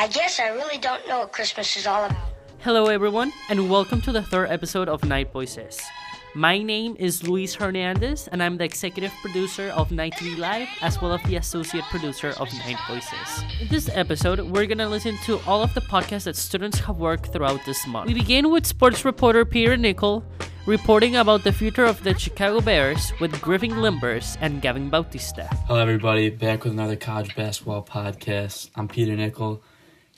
I guess I really don't know what Christmas is all about. Hello, everyone, and welcome to the third episode of Night Voices. My name is Luis Hernandez, and I'm the executive producer of Night TV Live, as well as the associate producer of Night Voices. In this episode, we're gonna listen to all of the podcasts that students have worked throughout this month. We begin with sports reporter Peter Nickel reporting about the future of the Chicago Bears with Griffin Limbers and Gavin Bautista. Hello, everybody. Back with another college basketball podcast. I'm Peter Nickel,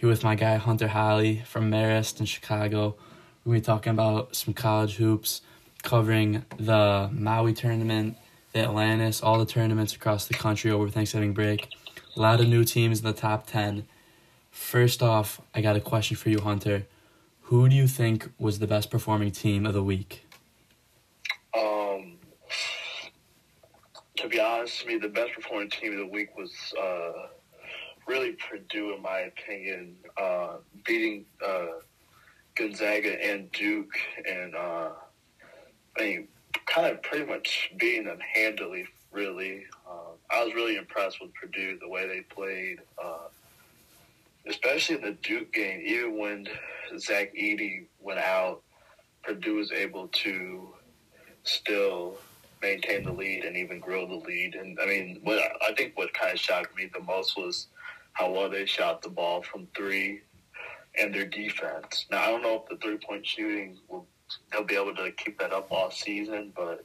here with my guy Hunter Holly from Marist in Chicago. We're going to be talking about some college hoops, covering the Maui tournament, the Atlantis, all the tournaments across the country over Thanksgiving break. A lot of new teams in the top 10. First off, I got a question for you, Hunter. Who do you think was the best performing team of the week? Um, to be honest, to me, the best performing team of the week was uh, really Purdue, in my opinion, uh, beating uh, Gonzaga and Duke, and uh, I mean, kind of pretty much beating them handily. Really, uh, I was really impressed with Purdue the way they played, uh, especially in the Duke game. Even when Zach Edey went out, Purdue was able to still maintain the lead and even grow the lead. And I mean, what I think what kind of shocked me the most was how well they shot the ball from three and their defense. Now I don't know if the three point shooting will they'll be able to keep that up all season, but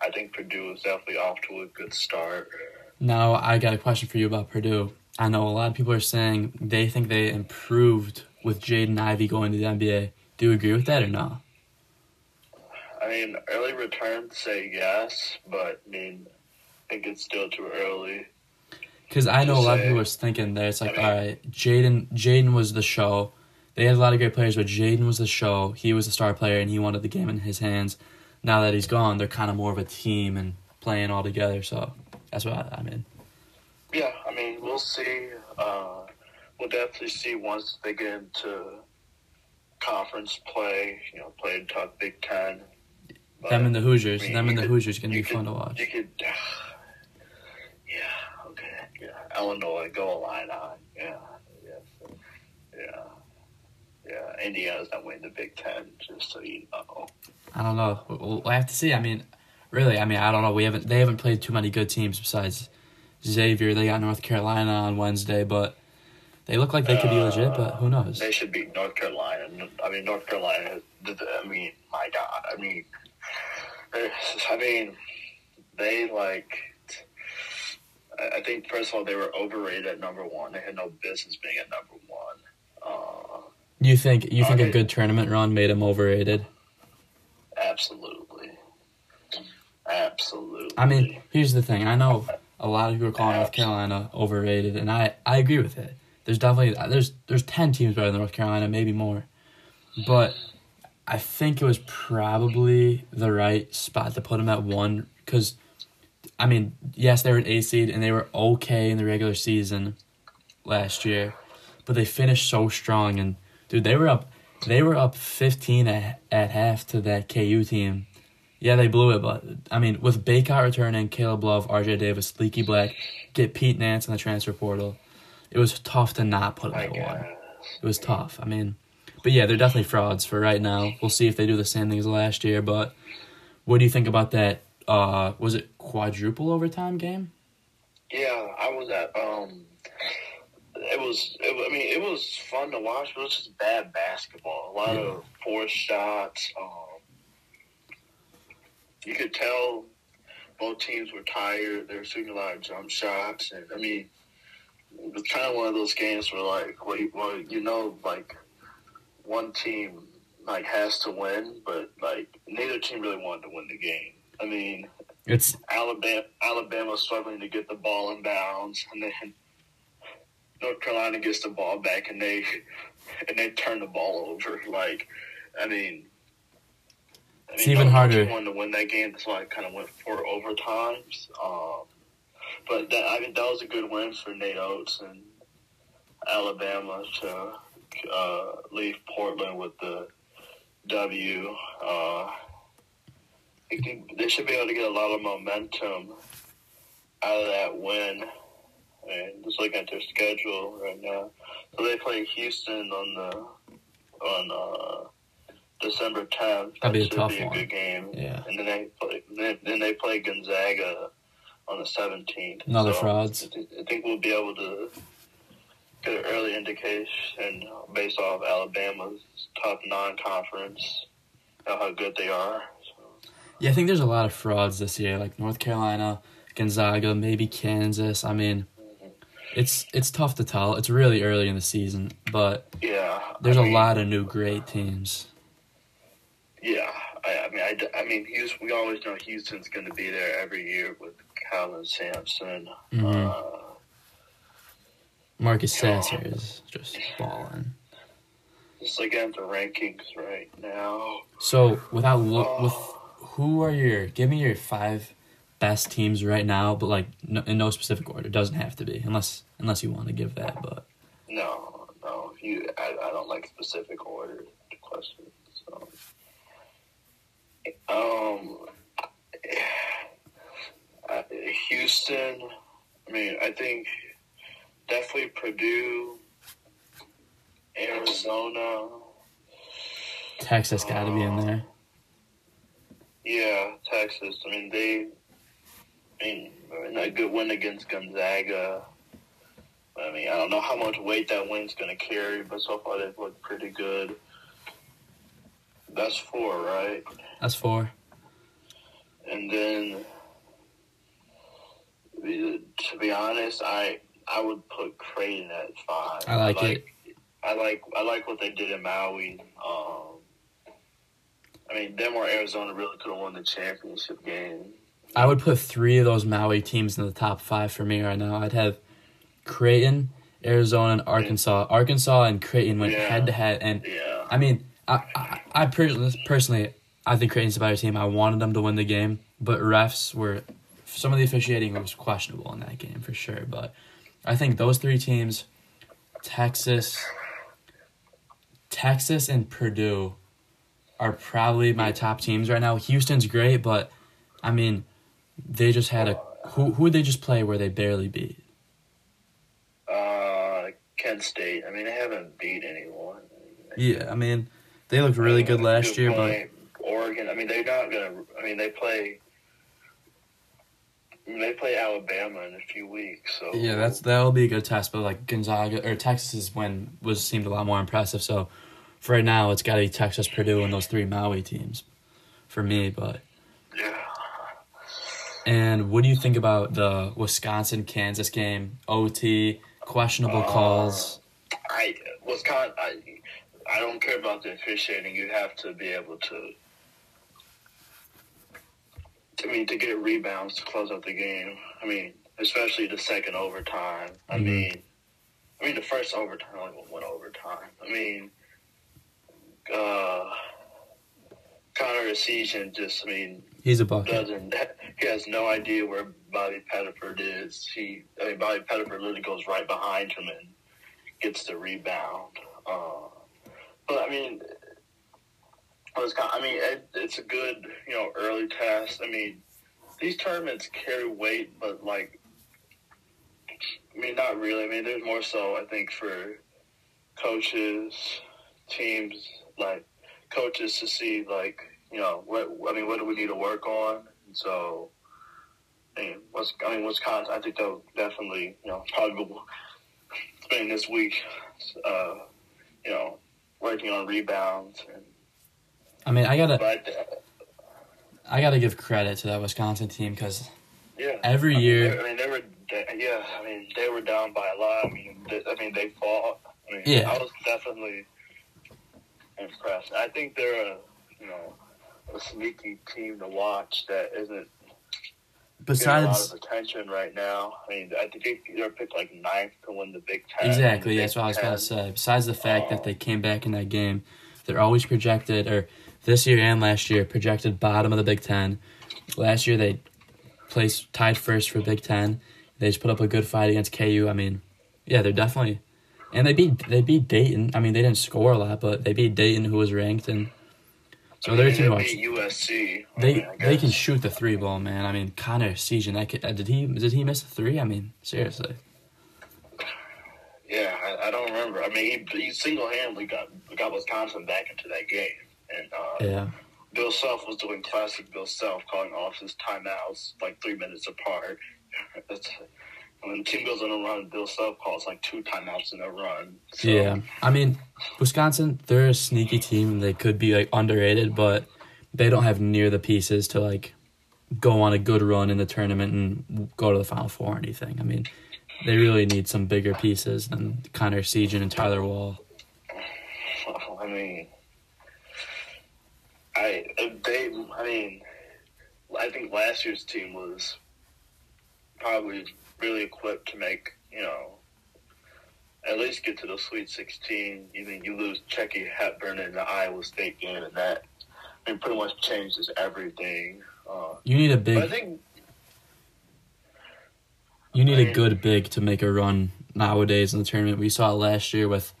I think Purdue is definitely off to a good start. Now, I got a question for you about Purdue. I know a lot of people are saying they think they improved with Jaden Ivey going to the NBA. Do you agree with that or not? I mean, early returns say yes, but I mean, I think it's still too early. Because I know a lot of people are thinking that it's like, all right, Jaden Jaden was the show. They had a lot of great players, but Jaden was the show. He was the star player, and he wanted the game in his hands. Now that he's gone, they're kind of more of a team and playing all together. So that's what I, I mean. Yeah, I mean, we'll see. Uh, we'll definitely see once they get into conference play. You know, play in top Big Ten. But, them and the Hoosiers, I mean, them and the could- Hoosiers can be you fun to watch. You could, yeah, Illinois, go Illini, yeah, yeah, yeah, yeah. Indiana's not winning the Big Ten, just so you know. I don't know. We'll, we'll have to see. I mean, really, I mean, I don't know. We haven't they haven't played too many good teams besides Xavier. They got North Carolina on Wednesday, but they look like they could be uh, legit. But who knows? They should beat North Carolina. I mean, North Carolina. I mean, my God. I mean, I mean, they like. I think first of all they were overrated at number one. They had no business being at number one. Uh, You think you think a good tournament run made them overrated? absolutely, absolutely. I mean, here's the thing. I know a lot of people are calling North Carolina overrated, and I I agree with it. There's definitely there's there's ten teams better than North Carolina, maybe more, but I think it was probably the right spot to put them at one because, I mean, yes, they were an A seed and they were okay in the regular season last year, but they finished so strong and dude, they were up they were up 15 at, at half to that KU team. Yeah, they blew it, but I mean, with Bacot returning, Caleb Love, RJ Davis, Leaky Black, get Pete Nance in the transfer portal, it was tough to not put them one. It was tough. I mean, but yeah, they're definitely frauds for right now. We'll see if they do the same thing as last year. But what do you think about that? Uh, was it quadruple overtime game? Yeah, I was at. Um, it was. It, I mean, it was fun to watch, but it was just bad basketball. A lot of forced shots. Um, you could tell both teams were tired. They were shooting a lot of jump shots, and I mean, it's kind of one of those games where, like, well, you, well, you know, like one team like has to win, but like neither team really wanted to win the game. I mean, It's Alabama Alabama struggling to get the ball in bounds, and then North Carolina gets the ball back, and they and they turn the ball over. Like, I mean, I It's mean, even harder. wanted to win that game. That's why I kind of went for overtimes. Um, but that, I mean, that was a good win for Nate Oates and Alabama to uh, leave Portland with the W. Uh, think they should be able to get a lot of momentum out of that win. And just looking at their schedule right now, So they play Houston on the on uh, December tenth. That'd be a tough be a one. good game. Yeah. And then they play then, then they play Gonzaga on the seventeenth. Another frauds. I, thi- I think we'll be able to get an early indication based off Alabama's top non-conference, how good they are. Yeah, I think there's a lot of frauds this year, like North Carolina, Gonzaga, maybe Kansas. I mean, it's it's tough to tell. It's really early in the season, but yeah, there's a a lot of new great teams. Yeah, I, I mean, I, I mean, Houston, we always know Houston's going to be there every year with Kelvin Sampson. Mhm. Uh, Marcus Sasser is just balling. just looking at the rankings right now. So without look with who are your give me your five best teams right now, but like no, in no specific order. It Doesn't have to be unless unless you want to give that. But No, no, you, I, I don't like specific order to questions. So, um, Houston. I mean, I think definitely Purdue, Arizona. Texas got to be in there. Yeah, Texas. I mean, they. I mean, I a good win against Gonzaga. I mean, I don't know how much weight that win's going to carry, but so far they've looked pretty good. That's four, right? That's four. And then, to be honest, I I would put Creighton at five. I like it. I like I like what they did in Maui. Um, I mean, them or Arizona really could have won the championship game. I would put three of those Maui teams in the top five for me right now. I'd have Creighton, Arizona, and Arkansas. Arkansas and Creighton went head to head, and Yeah. I mean, I I, I personally, I think Creighton's a better team. I wanted them to win the game, but refs were some of the officiating was questionable in that game for sure. But I think those three teams, Texas, Texas and Purdue, are probably my top teams right now. Houston's great, but I mean, they just had a who who would they just play where they barely beat? Uh, Kent State. I mean, they haven't beat anyone. Yeah, I mean, they looked really good last year, but Oregon. I mean, they're not gonna. I mean, they play. I mean, they play Alabama in a few weeks. So Yeah, that's that'll be a good test. But like Gonzaga or Texas's when was seemed a lot more impressive. So for right now, it's got to be Texas, Purdue, and those three Maui teams for me. But yeah. and what do you think about the Wisconsin Kansas game? OT questionable calls. I Wisconsin. I I don't care about the officiating. You have to be able to. I mean, to get rebounds to close out the game. I mean, especially the second overtime. I Mhm. mean, I mean the first overtime only went overtime. I mean, uh, Connor Essegian just. I mean, He's a bucket. doesn't he has no idea where Bobby Pettiford is. He I mean Bobby Pettiford literally goes right behind him and gets the rebound. Uh, but I mean, I was kind I mean it, it's a good you know early test. I mean these tournaments carry weight, but like I mean not really. I mean there's more so I think for coaches, teams like coaches to see like you know what I mean what do we need to work on and so I mean what's I mean Wisconsin I think they'll definitely you know probably will spend this week uh you know working on rebounds and I mean, I gotta but uh, I gotta give credit to that Wisconsin team because yeah every I mean, year, I mean they were yeah I mean they were down by a lot I mean they, I mean they fought I mean Yeah. I was definitely impressed I think they're a you know a sneaky team to watch that isn't getting a lot besides of attention right now. I mean, I think they- they're picked like ninth to win the Big Ten. exactly that's what I was about to say. Besides the fact that they came back in that game, they're always projected or this year and last year projected bottom of the Big Ten. Last year they placed tied first for Big Ten. They just put up a good fight against KU. I mean, yeah, they're definitely, and they beat they beat Dayton. I mean, they didn't score a lot, but they beat Dayton, who was ranked, and so I they're too mean, team they watch. USC. I They mean, they can shoot the three ball, man. I mean, Connor Essegian, that kid, uh, did he did he miss a three? I mean, seriously. Yeah, I, I don't remember. I mean, he, he single handedly got got Wisconsin back into that game, and uh, Yeah. Bill Self was doing classic Bill Self, calling off his timeouts like three minutes apart. That's, when the team goes on a run, Bill Self calls like two timeouts in a run. So, Yeah, I mean, Wisconsin, they're a sneaky team. and They could be like underrated, but they don't have near the pieces to like go on a good run in the tournament and go to the Final Four or anything. I mean, they really need some bigger pieces than Connor Essegian and Tyler Wahl. I mean, I they. I mean, I think last year's team was probably really equipped to make you know at least get to the Sweet 16. Even you lose Chucky Hepburn in the Iowa State game, and that I mean pretty much changes everything. Uh, You need a big. I think you need a good big to make a run nowadays in the tournament. We saw it last year with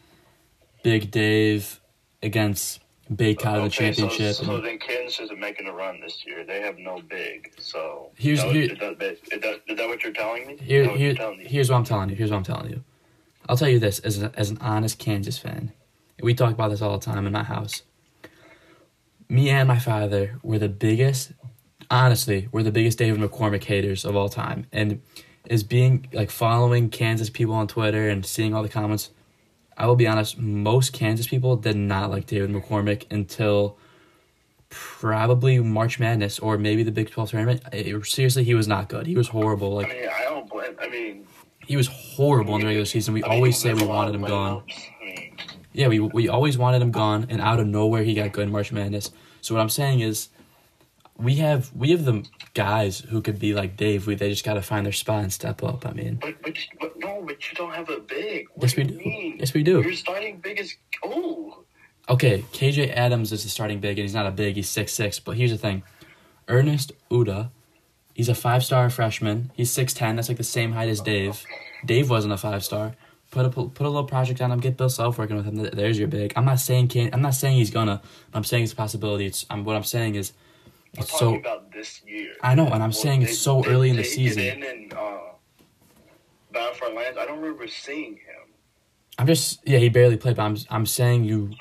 Big Dave against Bacot in the okay, championship. So, so then Kansas isn't making a run this year. They have no big. So Here's- that, here- is that, is that, is that what you're telling me? Here, what here, telling here's what I'm telling you. Here's what I'm telling you. I'll tell you this as, a, as an honest Kansas fan. We talk about this all the time in my house. Me and my father were the biggest, honestly, we're the biggest David McCormack haters of all time. And is being like following Kansas people on Twitter and seeing all the comments. I will be honest, most Kansas people did not like David McCormack until probably March Madness or maybe the Big 12 tournament. It- seriously, he was not good. He was horrible. Like I mean, I don't blame. I mean, he was horrible in the regular season. We I mean, always say we wanted him gone. I mean, Yeah, we we always wanted him gone, and out of nowhere he got good in March Madness. So what I'm saying is, we have we have the guys who could be like Dave. We they just got to find their spot and step up. I mean, but but but no, but you don't have a big. What Yes, we do. Mean? Yes, we do. Your starting big is oh. okay, KJ Adams is the starting big, and he's not a big. He's six six. But here's the thing, Ernest Udeh, he's a five star freshman. He's six ten. That's like the same height as Dave. Dave wasn't a five star. Put a put a little project on him. Get Bill Self working with him. There's your big. I'm not saying can. I'm not saying he's gonna. I'm saying it's a possibility. It's. I'm, what I'm saying is, I'm it's talking so. about this year. I know, and I'm Well, saying it's so they- early in the season. In and uh, bound for lands. I don't remember seeing him. I'm just. Yeah, he barely played. But I'm. I'm saying you.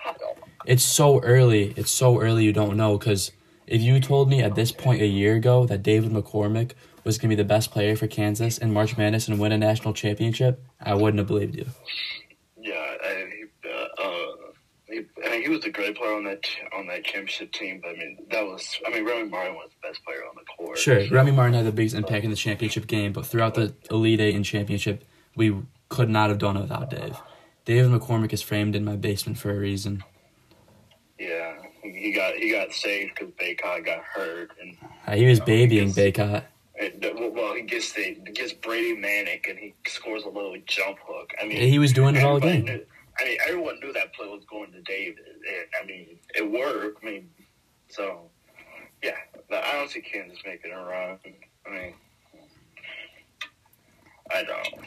It's so early. It's so early. You don't know because if you told me at this point a year ago that David McCormack was gonna be the best player for Kansas in March Madness and win a national championship, I wouldn't have believed you. Yeah, and he, uh, uh, he, I mean, he was a great player on that on that championship team. But I mean, that was. I mean, Remy Martin was the best player on the court. Sure, Remy Martin had the biggest impact in the championship game, but throughout the Elite Eight and championship, we could not have done it without Dave. David McCormack is framed in my basement for a reason. Yeah, he got he got saved because Bacot got hurt, and, Uh, he was Oh, babying yes. Bacot. and well, he gets the he gets Brady Manek, and he scores a little jump hook. I mean, He was doing it all game. Knew, I mean, everyone knew that play was going to David, I mean, it worked. I mean, so yeah, but I don't see Kansas making a run. I mean, I don't.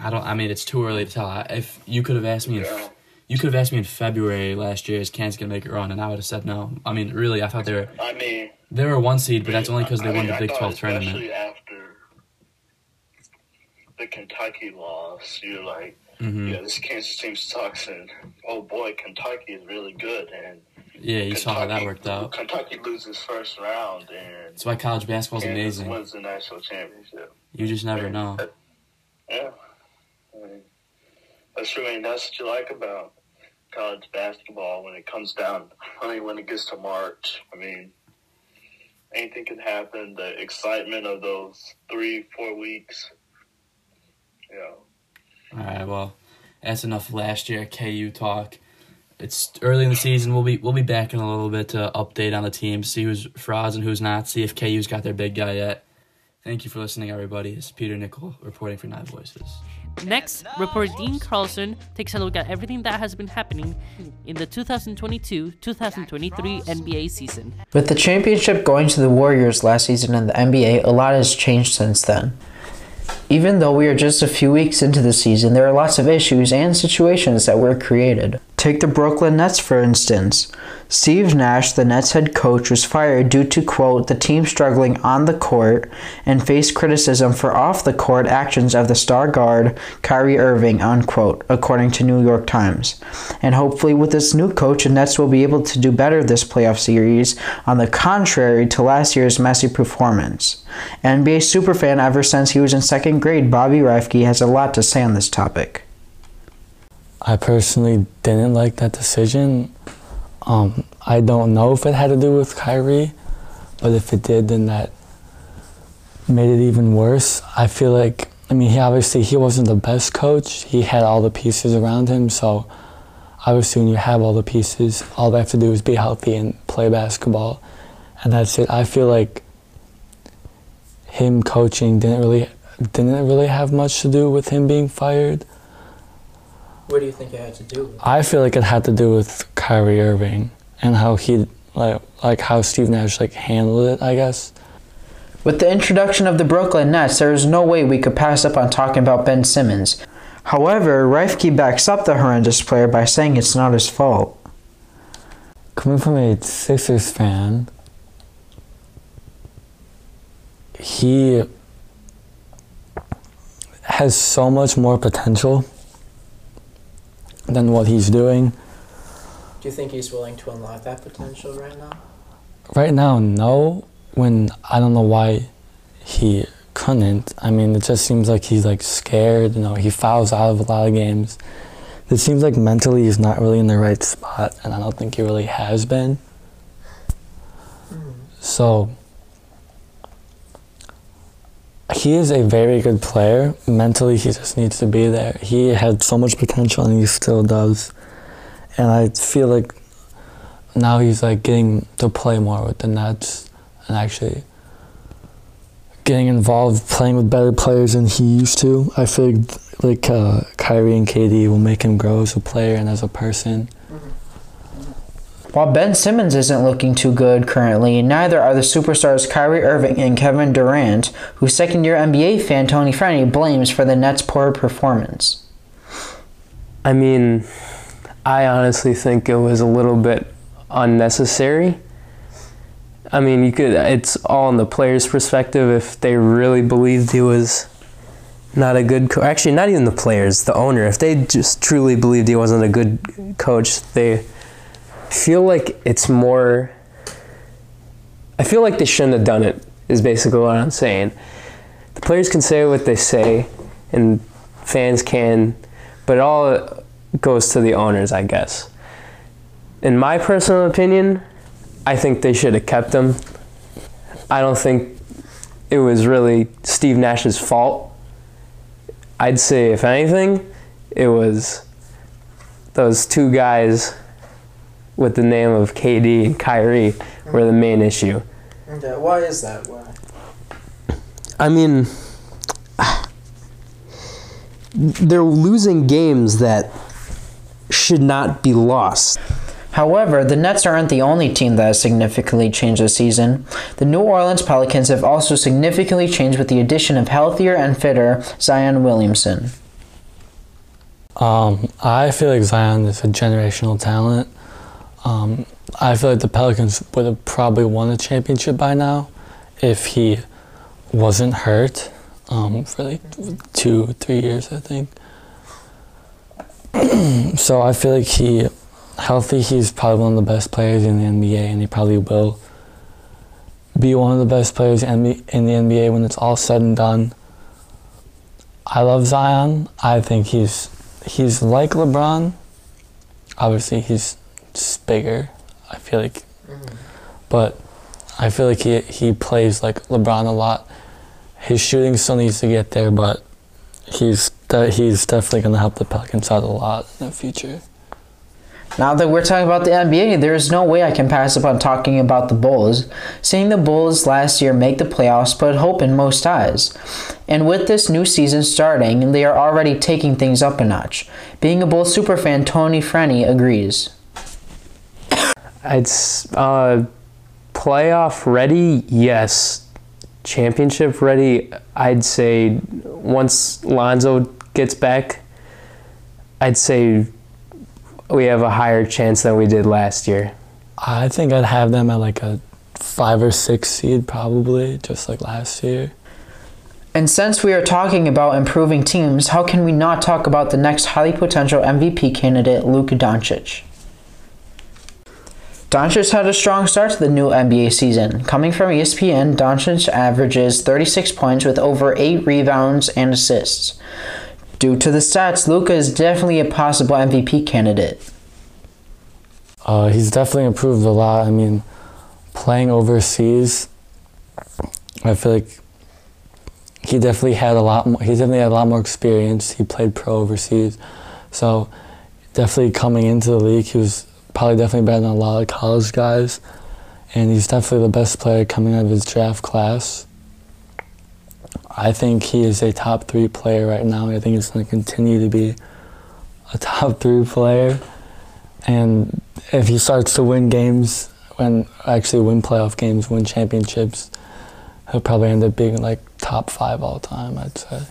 I don't. I mean, it's too early to tell. If you could have asked me, in, Yeah. you could have asked me in February last year, is Kansas gonna make it run, and I would have said no. I mean, really, I thought they were I mean, they were one seed, but that's only because they I won mean, the Big Twelve tournament. Especially after the Kentucky loss, you're like, hmm yeah, this Kansas team sucks, and oh boy, Kentucky is really good, and Yeah, you saw how that worked out. Kentucky loses first round, and That's why college basketball's Kansas amazing. wins the national championship. You just never know. Yeah, I mean, that's mean, that's what you like about college basketball when it comes down. I mean, when it gets to March, I mean, anything can happen. The excitement of those three, four weeks. You know, All right, well, that's enough last year KU talk. It's early in the season. We'll be we'll be back in a little bit to update on the team, see who's frauds and who's not, see if KU's got their big guy yet. Thank you for listening, everybody. It's Peter Nickel reporting for Night Voices. Next, reporter Dean Carlson takes a look at everything that has been happening in the 2022-2023 NBA season. With the championship going to the Warriors last season in the NBA, a lot has changed since then. Even though we are just a few weeks into the season, there are lots of issues and situations that were created. Take the Brooklyn Nets, for instance. Steve Nash, the Nets head coach, was fired due to, quote, the team struggling on the court and faced criticism for off the court actions of the star guard Kyrie Irving, unquote, according to New York Times. And hopefully, with this new coach, the Nets will be able to do better this playoff series, on the contrary to last year's messy performance. NBA superfan ever since he was in second grade, Bobby Reifke has a lot to say on this topic. I personally didn't like that decision. Um, I don't know if it had to do with Kyrie, but if it did, then that made it even worse. I feel like, I mean, he obviously he wasn't the best coach. He had all the pieces around him, so obviously when you have all the pieces, all they have to do is be healthy and play basketball, and that's it. I feel like him coaching didn't really didn't really have much to do with him being fired. What do you think it had to do with? I feel like it had to do with Kyrie Irving and how he like like how Steve Nash like handled it, I guess. With the introduction of the Brooklyn Nets, there is no way we could pass up on talking about Ben Simmons. However, Reifke backs up the horrendous player by saying it's not his fault. Coming from a Sixers fan, he has so much more potential than what he's doing. Do you think he's willing to unlock that potential right now? Right now, no. When I don't know why he couldn't. I mean, it just seems like he's like scared. You know, he fouls out of a lot of games. It seems like mentally he's not really in the right spot, and I don't think he really has been. Hmm. So he is a very good player. Mentally, he just needs to be there. He had so much potential, and he still does. And I feel like now he's like getting to play more with the Nets and actually getting involved, playing with better players than he used to. I feel like, uh, Kyrie and KD will make him grow as a player and as a person. While Ben Simmons isn't looking too good currently, neither are the superstars Kyrie Irving and Kevin Durant, who second year NBA fan Tony Frenny blames for the Nets' poor performance. I mean, I honestly think it was a little bit unnecessary. I mean, you could it's all in the player's perspective if they really believed he was not a good co- actually not even the players, the owner. If they just truly believed he wasn't a good coach, they feel like it's more I feel like they shouldn't have done it is basically what I'm saying. The players can say what they say and fans can, but it all goes to the owners, I guess. In my personal opinion, I think they should have kept him. I don't think it was really Steve Nash's fault. I'd say, if anything, it was those two guys with the name of KD and Kyrie were the main issue. why is that? Why? I mean, they're losing games that should not be lost. However, the Nets aren't the only team that has significantly changed this season. The New Orleans Pelicans have also significantly changed with the addition of healthier and fitter Zion Williamson. Um, I feel like Zion is a generational talent. Um, I feel like the Pelicans would have probably won a championship by now if he wasn't hurt um, for like two, three years, I think. so I feel like he, healthy, he's probably one of the best players in the NBA, and he probably will be one of the best players in the in the NBA when it's all said and done. I love Zion. I think he's he's like LeBron. Obviously, he's just bigger. I feel like, mm. but I feel like he he plays like LeBron a lot. His shooting still needs to get there, but he's de- he's definitely gonna help the Pelicans out a lot in the future. Now that we're talking about the NBA, there is no way I can pass up on talking about the Bulls. Seeing the Bulls last year make the playoffs put hope in most eyes. And with this new season starting, they are already taking things up a notch. Being a Bulls superfan, Tony Frenny agrees. It's uh, playoff ready, yes. Championship ready, I'd say once Lonzo gets back, I'd say we have a higher chance than we did last year. I think I'd have them at like a five or six seed, probably, just like last year. And since we are talking about improving teams, how can we not talk about the next highly potential MVP candidate, Luka Doncic? Doncic had a strong start to the new NBA season. Coming from ESPN, Doncic averages 36 points with over 8 rebounds and assists. Due to the stats, Luka is definitely a possible MVP candidate. Uh, he's definitely improved a lot. I mean, playing overseas, I feel like he definitely had a lot more. He definitely had a lot more experience. He played pro overseas, so definitely coming into the league, he was probably definitely better than a lot of college guys, and he's definitely the best player coming out of his draft class. I think he is a top three player right now. I think he's going to continue to be a top three player. And if he starts to win games, when actually win playoff games, win championships, he'll probably end up being like top five all time. I'd say.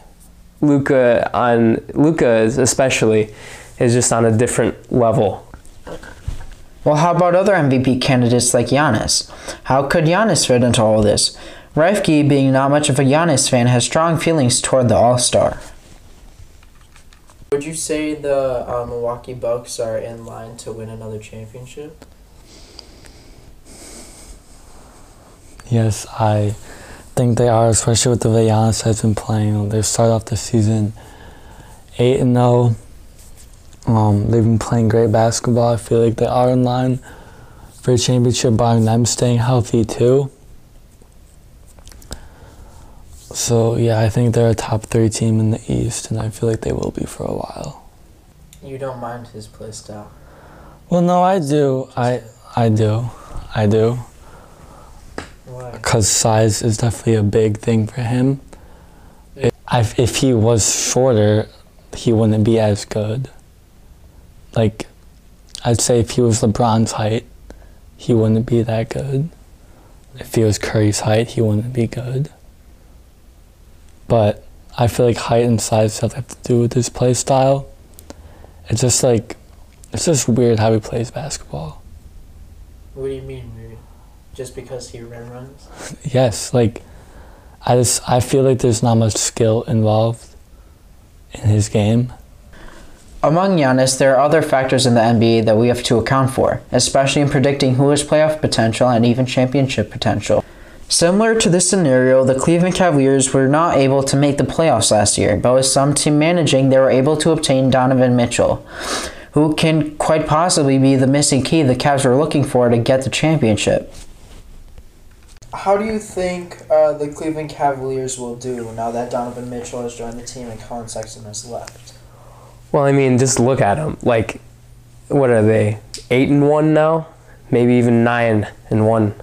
Luka on Luka especially is just on a different level. Well, how about other MVP candidates like Giannis? How could Giannis fit into all this? Refke, being not much of a Giannis fan, has strong feelings toward the All Star. Would you say the uh, Milwaukee Bucks are in line to win another championship? Yes, I think they are, especially with the way Giannis has been playing. They started off the season eight and zero. Um, they've been playing great basketball. I feel like they are in line for a championship, barring them staying healthy too. So yeah, I think they're a top three team in the East, and I feel like they will be for a while. You don't mind his play style. Well, no, I do. I I do, I do. Why? because size is definitely a big thing for him. If, if he was shorter, he wouldn't be as good. Like, I'd say if he was LeBron's height, he wouldn't be that good. If he was Curry's height, he wouldn't be good. But I feel like height and size have to do with his play style. It's just like, it's just weird how he plays basketball. What do you mean, weird? Just because he rim runs? Yes, like I just I feel like there's not much skill involved in his game. Among Giannis, there are other factors in the NBA that we have to account for, especially in predicting who has playoff potential and even championship potential. Similar to this scenario, the Cleveland Cavaliers were not able to make the playoffs last year, but with some team managing, they were able to obtain Donovan Mitchell, who can quite possibly be the missing key the Cavs were looking for to get the championship. How do you think uh, the Cleveland Cavaliers will do now that Donovan Mitchell has joined the team and Collin Sexton has left? Well, I mean, just look at them. Like, what are they? Eight and one now, maybe even nine and one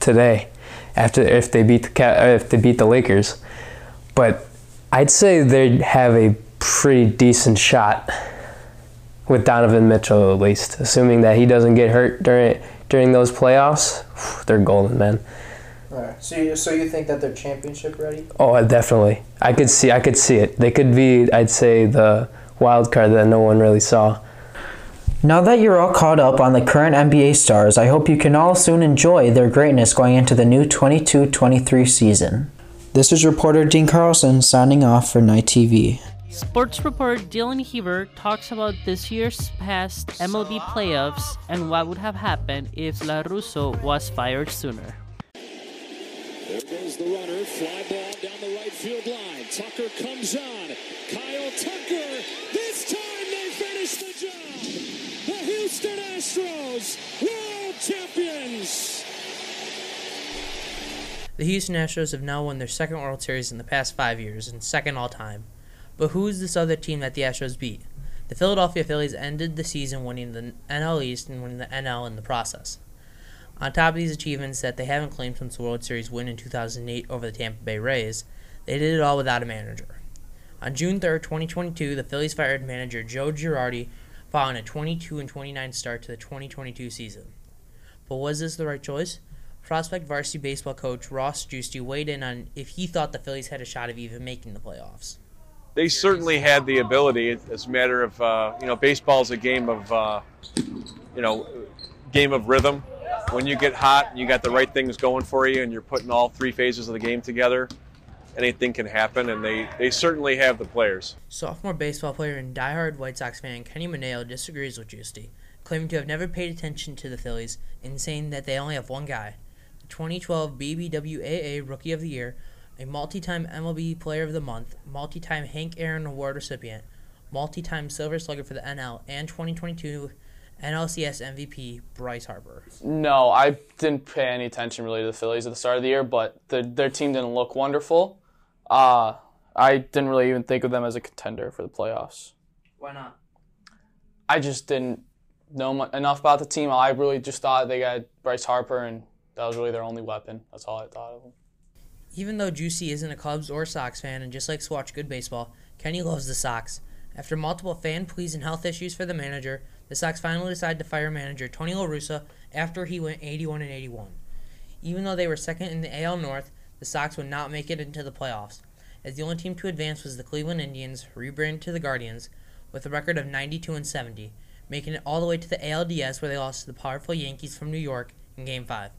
today. After if they beat the uh, if they beat the Lakers, but I'd say they'd have a pretty decent shot with Donovan Mitchell at least, assuming that he doesn't get hurt during during those playoffs. They're golden, man. Alright. So you, so you think that they're championship ready? Oh, definitely. I could see. I could see it. They could be. I'd say the wild card that no one really saw. Now that you're all caught up on the current NBA stars, I hope you can all soon enjoy their greatness going into the new 22 23 season. This is reporter Dean Carlson signing off for Night TV. Sports reporter Dylan Heaver talks about this year's past MLB playoffs and what would have happened if La Russa was fired sooner. There goes the runner. Fly ball down the right field line. Tucker comes on. Kyle Tucker. Houston Astros, world champions. The Houston Astros have now won their second World Series in the past five years and second all time. But who is this other team that the Astros beat? The Philadelphia Phillies ended the season winning the NL East and winning the NL in the process. On top of these achievements that they haven't claimed since the World Series win in 2008 over the Tampa Bay Rays, they did it all without a manager. On June 3, 2022, the Phillies fired manager Joe Girardi following a 22 and 29 start to the 2022 season. But was this the right choice? Prospect varsity baseball coach Ross Giusti weighed in on if he thought the Phillies had a shot of even making the playoffs. they certainly had the ability. It's a matter of uh, you know, baseball is a game of uh, you know, game of rhythm. When you get hot and you got the right things going for you, and you're putting all three phases of the game together, anything can happen, and they, they certainly have the players. Sophomore baseball player and diehard White Sox fan Kenny Maneo disagrees with Giusti, claiming to have never paid attention to the Phillies and saying that they only have one guy. The 2012 BBWAA Rookie of the Year, a multi-time MLB Player of the Month, multi-time Hank Aaron Award recipient, multi-time Silver Slugger for the NL, and 2022 NLCS MVP Bryce Harper. No, I didn't pay any attention really to the Phillies at the start of the year, but the, their team didn't look wonderful. Uh, I didn't really even think of them as a contender for the playoffs. Why not? I just didn't know mu- enough about the team. I really just thought they got Bryce Harper, and that was really their only weapon. That's all I thought of them. Even though Juicy isn't a Cubs or Sox fan and just likes to watch good baseball, Kenny loves the Sox. After multiple fan pleas and health issues for the manager, the Sox finally decided to fire manager Tony La Russa after he went 81 and 81. Even though they were second in the AL North, the Sox would not make it into the playoffs, as the only team to advance was the Cleveland Indians, rebranded to the Guardians, with a record of 92 and 70, making it all the way to the ALDS where they lost to the powerful Yankees from New York in Game 5.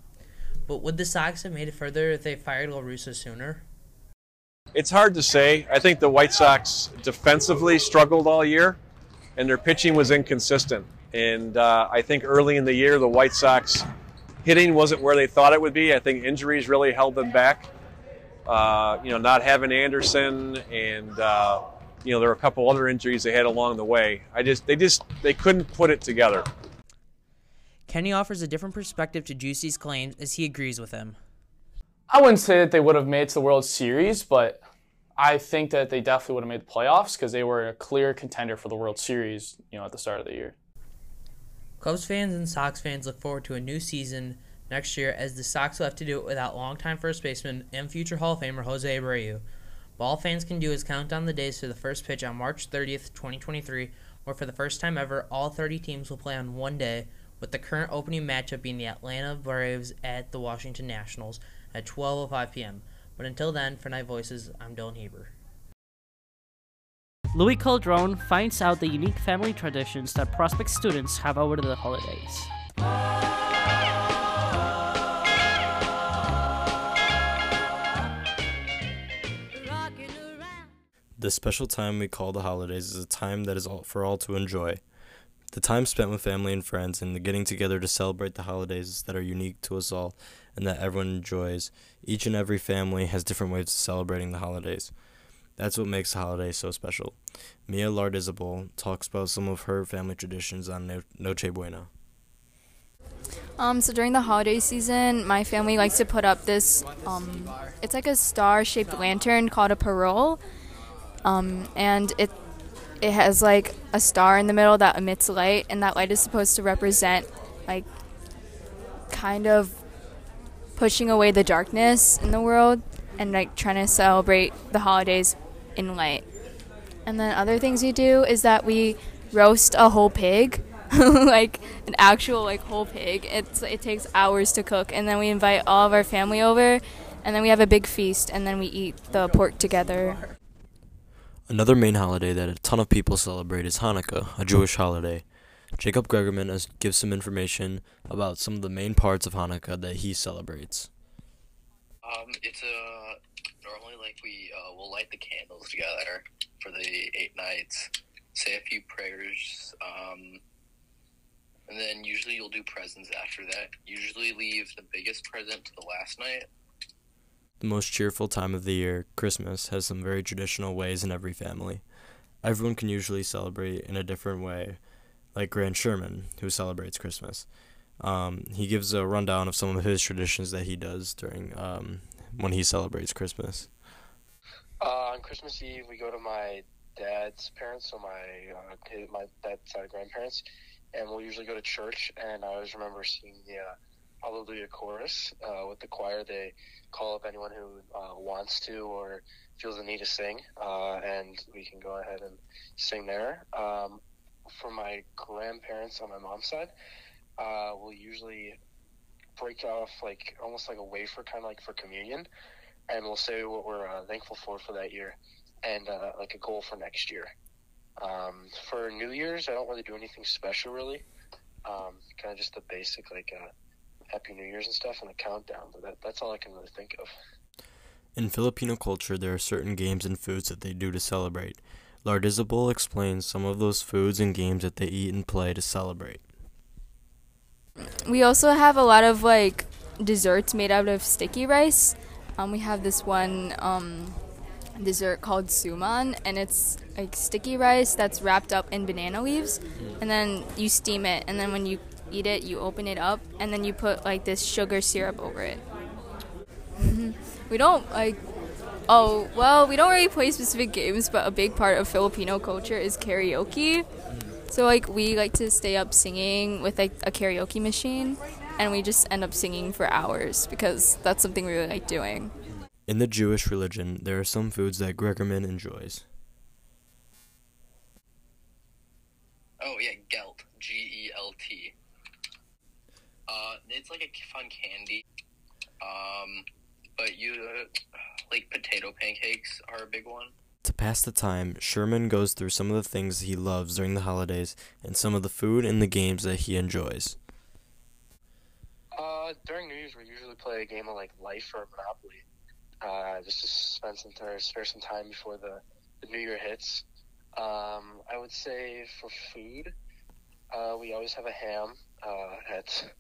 But would the Sox have made it further if they fired La Russa sooner? It's hard to say. I think the White Sox defensively struggled all year, and their pitching was inconsistent. And uh, I think early in the year, the White Sox hitting wasn't where they thought it would be. I think injuries really held them back. Uh, you know, not having Anderson, and uh, you know there were a couple other injuries they had along the way. I just they just they couldn't put it together. Kenny offers a different perspective to Juicy's claims as he agrees with him. I wouldn't say that they would have made it to the World Series, but I think that they definitely would have made the playoffs because they were a clear contender for the World Series, you know, at the start of the year. Cubs fans and Sox fans look forward to a new season next year as the Sox will have to do it without longtime first baseman and future Hall of Famer Jose Abreu. But all fans can do is count down the days to the first pitch on March 30th, 2023, where for the first time ever, all 30 teams will play on one day, with the current opening matchup being the Atlanta Braves at the Washington Nationals at 12.05 p.m. But until then, for Night Voices, I'm Dylan Heber. Louis Calderon finds out the unique family traditions that prospect students have over the holidays. The special time we call the holidays is a time that is all, for all to enjoy. The time spent with family and friends and the getting together to celebrate the holidays that are unique to us all and that everyone enjoys. Each and every family has different ways of celebrating the holidays. That's what makes the holiday so special. Mia Lardizabal talks about some of her family traditions on No- Noche Buena. Um, so during the holiday season, my family likes to put up this. Um, it's like a star-shaped lantern called a parol, um, and it it has like a star in the middle that emits light, and that light is supposed to represent like kind of pushing away the darkness in the world and like trying to celebrate the holidays in light. And then other things we do is that we roast a whole pig, like an actual like whole pig. It's it takes hours to cook, and then we invite all of our family over, and then we have a big feast, and then we eat the pork together. Another main holiday that a ton of people celebrate is Hanukkah, a Jewish holiday. Jacob Gregerman has gives some information about some of the main parts of Hanukkah that he celebrates. Um, it's a normally like we uh, will light the candles together for the eight nights, say a few prayers, um, and then usually you'll do presents after that. Usually leave the biggest present to the last night. The most cheerful time of the year, Christmas, has some very traditional ways in every family. Everyone can usually celebrate in a different way, like Grant Sherman, who celebrates Christmas. Um, he gives a rundown of some of his traditions that he does during um, when he celebrates Christmas. Uh, on Christmas Eve, we go to my dad's parents, so my uh, my dad's of grandparents, and we'll usually go to church. And I always remember seeing the uh, Hallelujah chorus uh, with the choir. They call up anyone who uh, wants to or feels the need to sing, uh, and we can go ahead and sing there. Um, for my grandparents on my mom's side, uh, we'll usually break off like almost like a wafer, kind of like for communion, and we'll say what we're uh, thankful for for that year. and uh, like a goal for next year. Um, for New Year's, I don't really do anything special, really. Um, kind of just the basic, like uh, Happy New Year's and stuff, and a countdown. But that, that's all I can really think of. In Filipino culture, there are certain games and foods that they do to celebrate. Lardizabal explains some of those foods and games that they eat and play to celebrate. We also have a lot of like desserts made out of sticky rice. Um, we have this one um, dessert called suman, and it's like sticky rice that's wrapped up in banana leaves, and then you steam it, and then when you eat it, you open it up, and then you put like this sugar syrup over it. we don't like. Oh well, we don't really play specific games, but a big part of Filipino culture is karaoke. So like we like to stay up singing with like a karaoke machine, and we just end up singing for hours because that's something we really like doing. In the Jewish religion, there are some foods that Gregorman enjoys. Oh yeah, gelt. G E L T. Uh, it's like a fun candy. Um, but you uh, like potato pancakes are a big one. To pass the time, Sherman goes through some of the things he loves during the holidays and some of the food and the games that he enjoys. Uh, during New Year's, we usually play a game of like Life or Monopoly, uh, just to spend some time, spare some time before the, the New Year hits. Um, I would say for food, uh, we always have a ham uh, at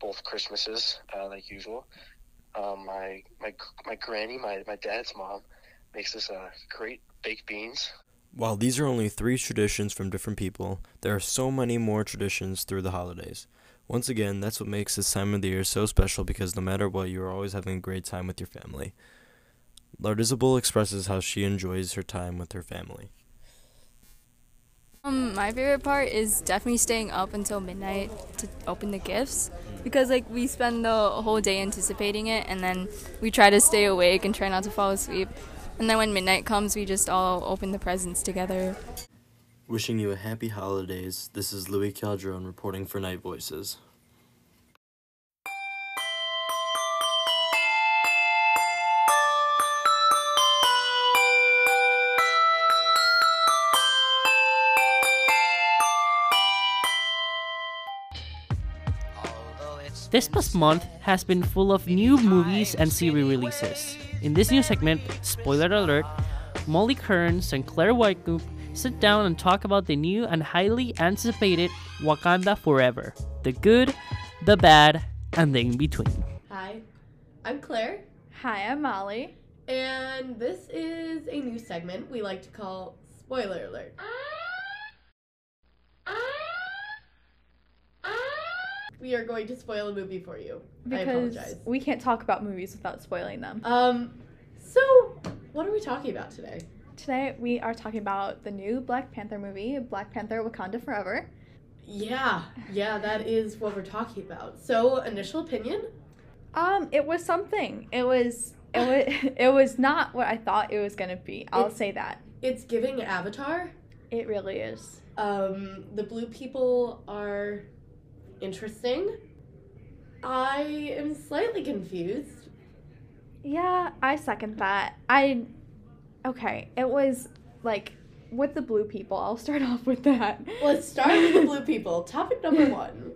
both Christmases, uh, like usual. Um, my my my granny, my my dad's mom, makes us uh, great baked beans. While these are only three traditions from different people, there are so many more traditions through the holidays. Once again, that's what makes this time of the year so special because no matter what, you are always having a great time with your family. Lardizabal expresses how she enjoys her time with her family. Um, my favorite part is definitely staying up until midnight to open the gifts because like we spend the whole day anticipating it and then we try to stay awake and try not to fall asleep. And then when midnight comes, we just all open the presents together. Wishing you a happy holidays, this is Louis Calderon reporting for Night Voices. This past month has been full of new movies and series releases. In this new segment, spoiler alert, Molly Kearns and Claire Whitecoop sit down and talk about the new and highly anticipated Wakanda Forever the good, the bad, and the in between. Hi, I'm Claire. Hi, I'm Molly. And this is a new segment we like to call Spoiler Alert. Ah! We are going to spoil a movie for you. I apologize. we can't talk about movies without spoiling them. Um, so what are we talking about today? Today we are talking about the new Black Panther movie, Black Panther Wakanda Forever. Yeah, yeah, that is what we're talking about. So, initial opinion? Um, it was something. It was it was it was not what I thought it was gonna be. I'll It's- say that. It's giving Avatar. It really is. Um, the blue people are interesting. I am slightly confused. Yeah, I second that. I okay, it was like with the blue people. I'll start off with that. Let's start with the blue people. Topic number one.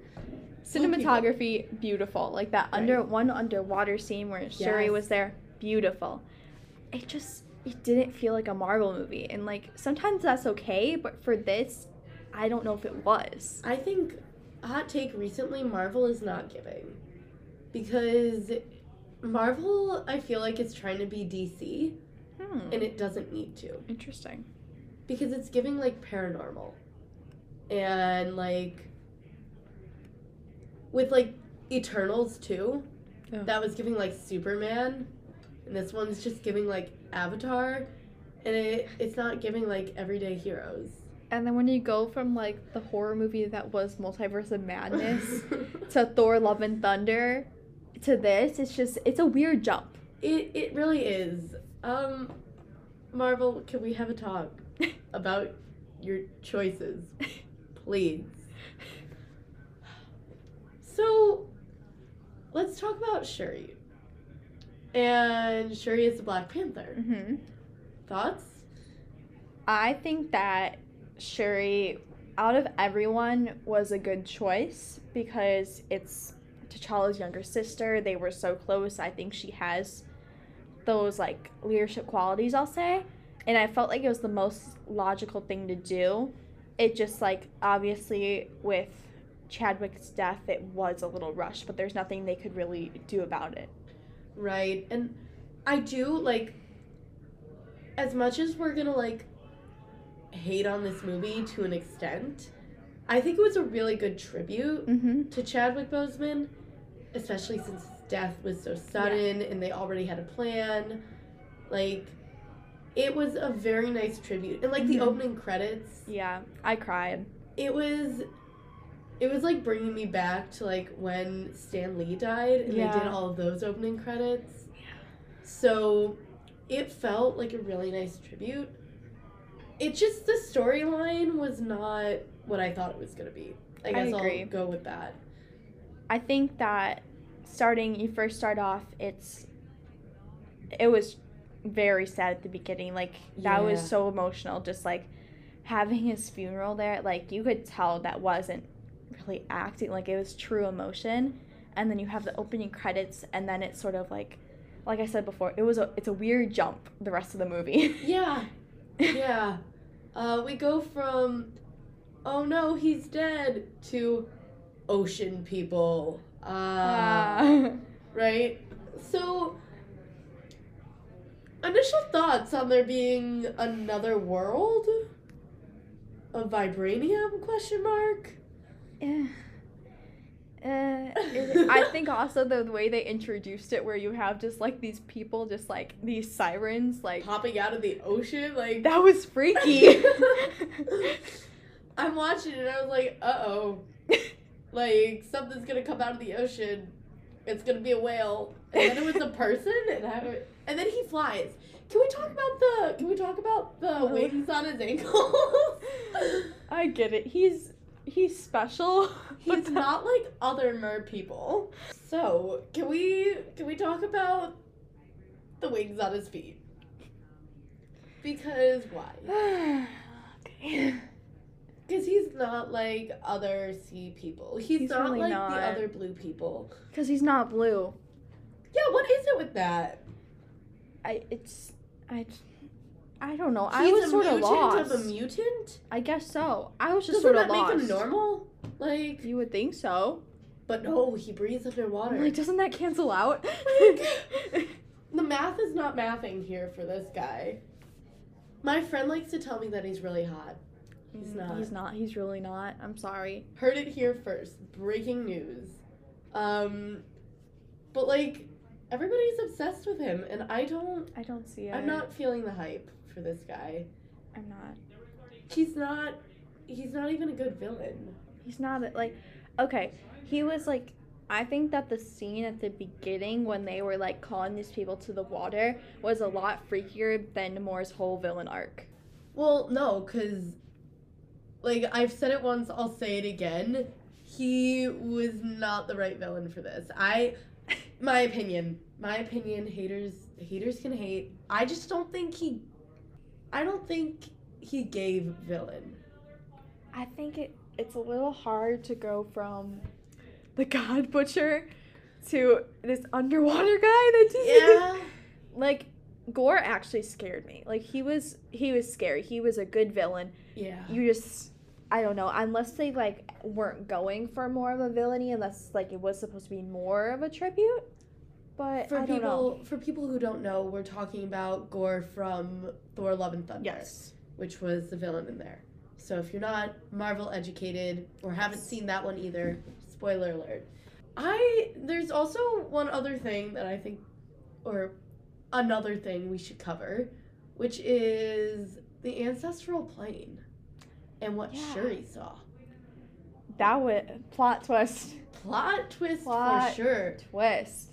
Cinematography, beautiful. Like that under one underwater scene where Shuri Yes. was there, beautiful. It just it didn't feel like a Marvel movie, and like sometimes that's okay, but for this, I don't know if it was. I think hot take recently Marvel is not giving because Marvel I feel like it's trying to be DC Hmm. and it doesn't need to Interesting. because it's giving like paranormal and like with like Eternals too. Oh. That was giving like Superman and this one's just giving like Avatar and it, it's not giving like everyday heroes. And then when you go from like the horror movie that was Multiverse of Madness to Thor: Love and Thunder to this, it's just it's a weird jump. It it really is. Um, Marvel, can we have a talk about your choices, please? So, let's talk about Shuri. And Shuri is the Black Panther. Mm-hmm. Thoughts? I think that Shuri, out of everyone, was a good choice because it's T'Challa's younger sister. They were so close. I think she has those like leadership qualities, I'll say. And I felt like it was the most logical thing to do. It just like obviously with Chadwick's death, it was a little rushed, but there's nothing they could really do about it. Right. And I do like as much as we're gonna like hate on this movie to an extent, I think it was a really good tribute Mm-hmm. to Chadwick Boseman, especially since his death was so sudden and they already had a plan. Like it was a very nice tribute. And like the Mhm. opening credits, Yeah, I cried. it was it was like bringing me back to like when Stan Lee died and they did all of those opening credits. Yeah. So it felt like a really nice tribute. It just the storyline was not what I thought it was gonna be. I I guess agree. I'll go with that. I think that starting you first start off it's it was very sad at the beginning like that was so emotional just like having his funeral there like you could tell that wasn't really acting like it was true emotion and then you have the opening credits and then it's sort of like like I said before it was a it's a weird jump the rest of the movie Yeah. Yeah. Uh, we go from oh no, he's dead to ocean people. Uh, Ah. right? So initial thoughts on there being another world A vibranium question mark? Eh. Uh, I think also the way they introduced it, where you have just like these people, just like these sirens, like Popping out of the ocean like that was freaky. I'm watching it and I was like, uh oh. like something's gonna come out of the ocean. It's gonna be a whale. And then it was a person and I, and then he flies. Can we talk about the can we talk about the wings on his ankles? I get it. He's he's special. He's not like other mer people. So can we can we talk about the wings on his feet? Because why? Because he's not like other sea people. He's, He's not really like not. the other blue people. Because he's not blue. Yeah, what is it with that? I it's I I don't know. He's I was sort of lost. of a mutant? I guess so. I was just Doesn't sort of that lost. make him normal? Like you would think so. But no, he breathes underwater. Like, doesn't that cancel out? the math is not mathing here for this guy. My friend likes to tell me that he's really hot. He's not. He's not. He's really not. I'm sorry. Heard it here first. Breaking news. Um, but like everybody's obsessed with him, and I don't. I don't see it. I'm not feeling the hype for this guy. I'm not. He's not. He's not even a good villain. He's not a- like okay. He was like I think that the scene at the beginning when they were like calling these people to the water was a lot freakier than Namor's whole villain arc. Well, no, because, like, I've said it once, I'll say it again. He was not the right villain for this. I, my opinion, my opinion, haters, haters can hate. I just don't think he, I don't think he gave villain. I think it it's a little hard to go from the God Butcher to this underwater guy that just Yeah. like Gorr actually scared me. Like he was he was scary. He was a good villain. Yeah. You just I don't know, unless they like weren't going for more of a villainy, unless like it was supposed to be more of a tribute. But For people, know. for people who don't know, we're talking about Gorr from Thor: Love and Thunder. Yes. which was the villain in there. So if you're not Marvel educated or haven't seen that one either, spoiler alert. I there's also one other thing that I think or another thing we should cover, which is the ancestral plane and what Yeah. Shuri saw. That would plot twist. Plot twist Plot for sure. Twist.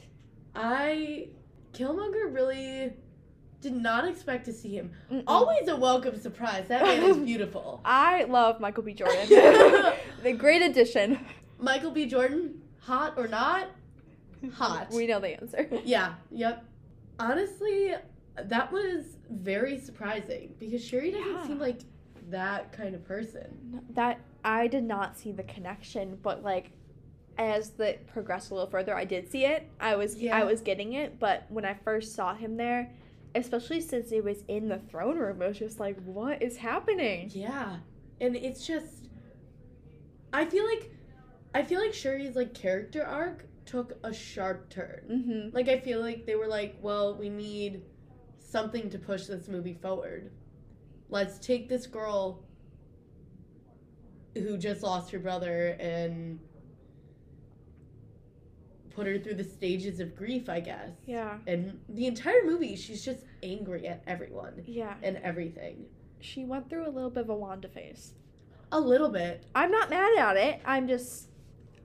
I Killmonger really did not expect to see him. Mm-mm. Always a welcome surprise. That man is beautiful. I love Michael B. Jordan. the great addition. Michael B. Jordan, hot or not? Hot. We know the answer. Yeah, yep. Honestly, that was very surprising because Shuri doesn't Yeah. seem like that kind of person. that I did not see the connection, but like as the progressed a little further, I did see it. I was Yeah. I was getting it, but when I first saw him there, especially since it was in the throne room, I was just like, what is happening? Yeah. And it's just I feel like I feel like Shuri's like character arc took a sharp turn. Mm-hmm. Like I feel like they were like, well, we need something to push this movie forward. Let's take this girl who just lost her brother and put her through the stages of grief, I guess. Yeah. And the entire movie, she's just angry at everyone Yeah. and everything. She went through a little bit of a Wanda phase. A little bit. I'm not mad at it. I'm just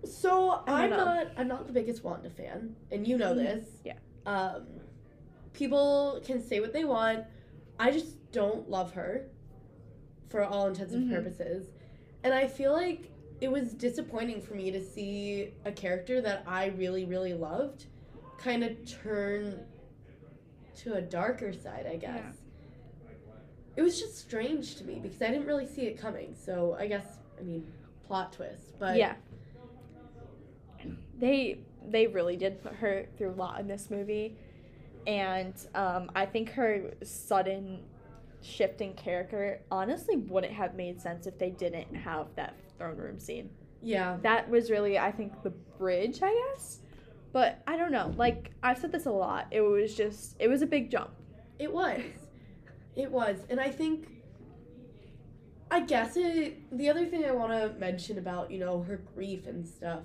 So I'm know. not I'm not the biggest Wanda fan, and you know Mhm. this. Yeah. Um, people can say what they want. I just don't love her, for all intents and Mhm. purposes, and I feel like it was disappointing for me to see a character that I really really loved, kind of turn to a darker side. I guess. Yeah. It was just strange to me because I didn't really see it coming. So I guess I mean plot twist, but yeah. They they really did put her through a lot in this movie, and um, I think her sudden shift in character honestly wouldn't have made sense if they didn't have that throne room scene. yeah. That was really I think the bridge, I guess. But I don't know. Like I've said this a lot. It was just it was a big jump. It was. It was. And I think I guess it the other thing I want to mention about, you know, her grief and stuff.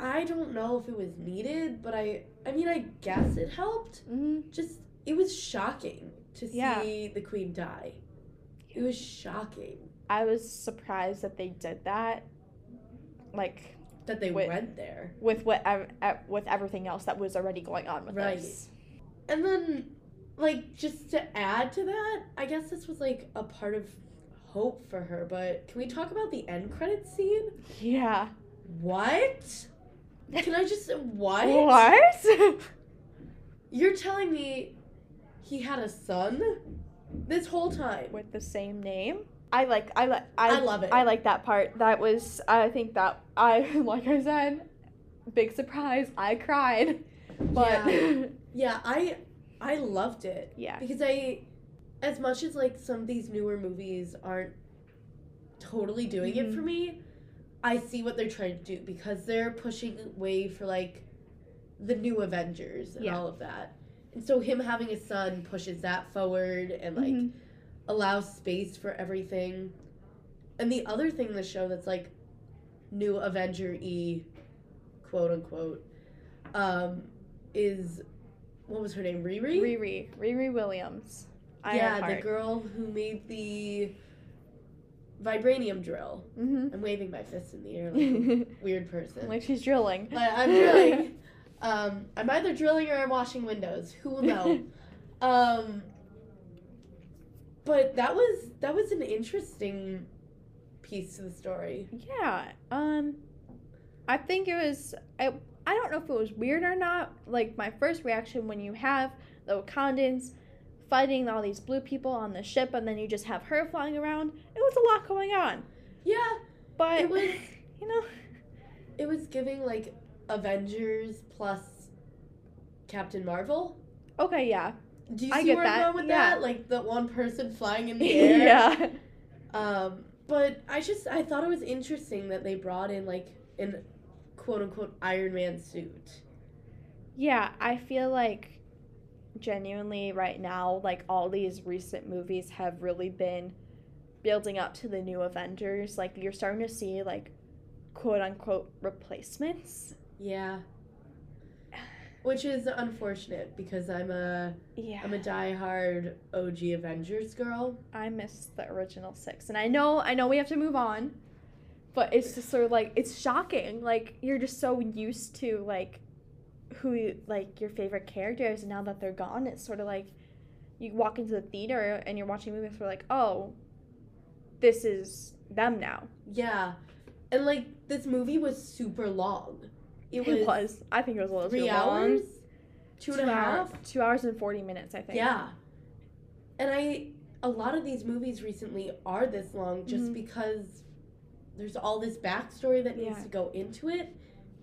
I don't know if it was needed, but I I mean, I guess it helped. Mm-hmm. Just it was shocking to see Yeah. the queen die. It was shocking I was surprised that they did that. Like that they Wait. went there. with what with everything else that was already going on with Right. this. And then, like, just to add to that, I guess this was like a part of hope for her. But can we talk about the end credit scene? Yeah. What? Can I just what? What? You're telling me he had a son this whole time? with the same name. I like I like I, I love it. I like that part. That was I think that I like I said, big surprise. I cried. But Yeah. Yeah, I I loved it. Yeah. Because I as much as like some of these newer movies aren't totally doing it Mhm. for me, I see what they're trying to do because they're pushing way for like the new Avengers and Yeah. all of that. And so him having a son pushes that forward and like Mhm. Allows space for everything. And the other thing in the show that's like new Avenger E quote unquote um is what was her name? Riri? Riri Riri Williams. yeah, the girl who made the vibranium drill. Mhm. I'm waving my fist in the air like a weird person. Like she's drilling. But I'm drilling. um, I'm either drilling or I'm washing windows. Who will know? um, but that was that was an interesting piece to the story. Yeah. Um I think it was I I don't know if it was weird or not. Like my first reaction when you have the Wakandans fighting all these blue people on the ship and then you just have her flying around, it was a lot going on. Yeah, But it was you know, it was giving like Avengers plus Captain Marvel. okay, yeah. Do you I see where that, I'm going with yeah. that? Like the one person flying in the air. yeah. Um, but I just I thought it was interesting that they brought in like an quote unquote Iron Man suit. Yeah, I feel like genuinely right now, like all these recent movies have really been building up to the new Avengers. Like you're starting to see like quote unquote replacements. Yeah. Which is unfortunate because I'm a Yeah. am a diehard OG Avengers girl. I miss the original six. And I know I know we have to move on. But it's just sort of like it's shocking. Like you're just so used to like who you, like your favorite characters and now that they're gone it's sort of like you walk into the theater and you're watching movies for like, oh, this is them now. Yeah. And like this movie was super long. It was, It was. I think it was a little three too long. hours. two and a half. hours, two hours and forty minutes, I think. Yeah. And I a lot of these movies recently are this long just Mhm. because there's all this backstory that needs Yeah. to go into it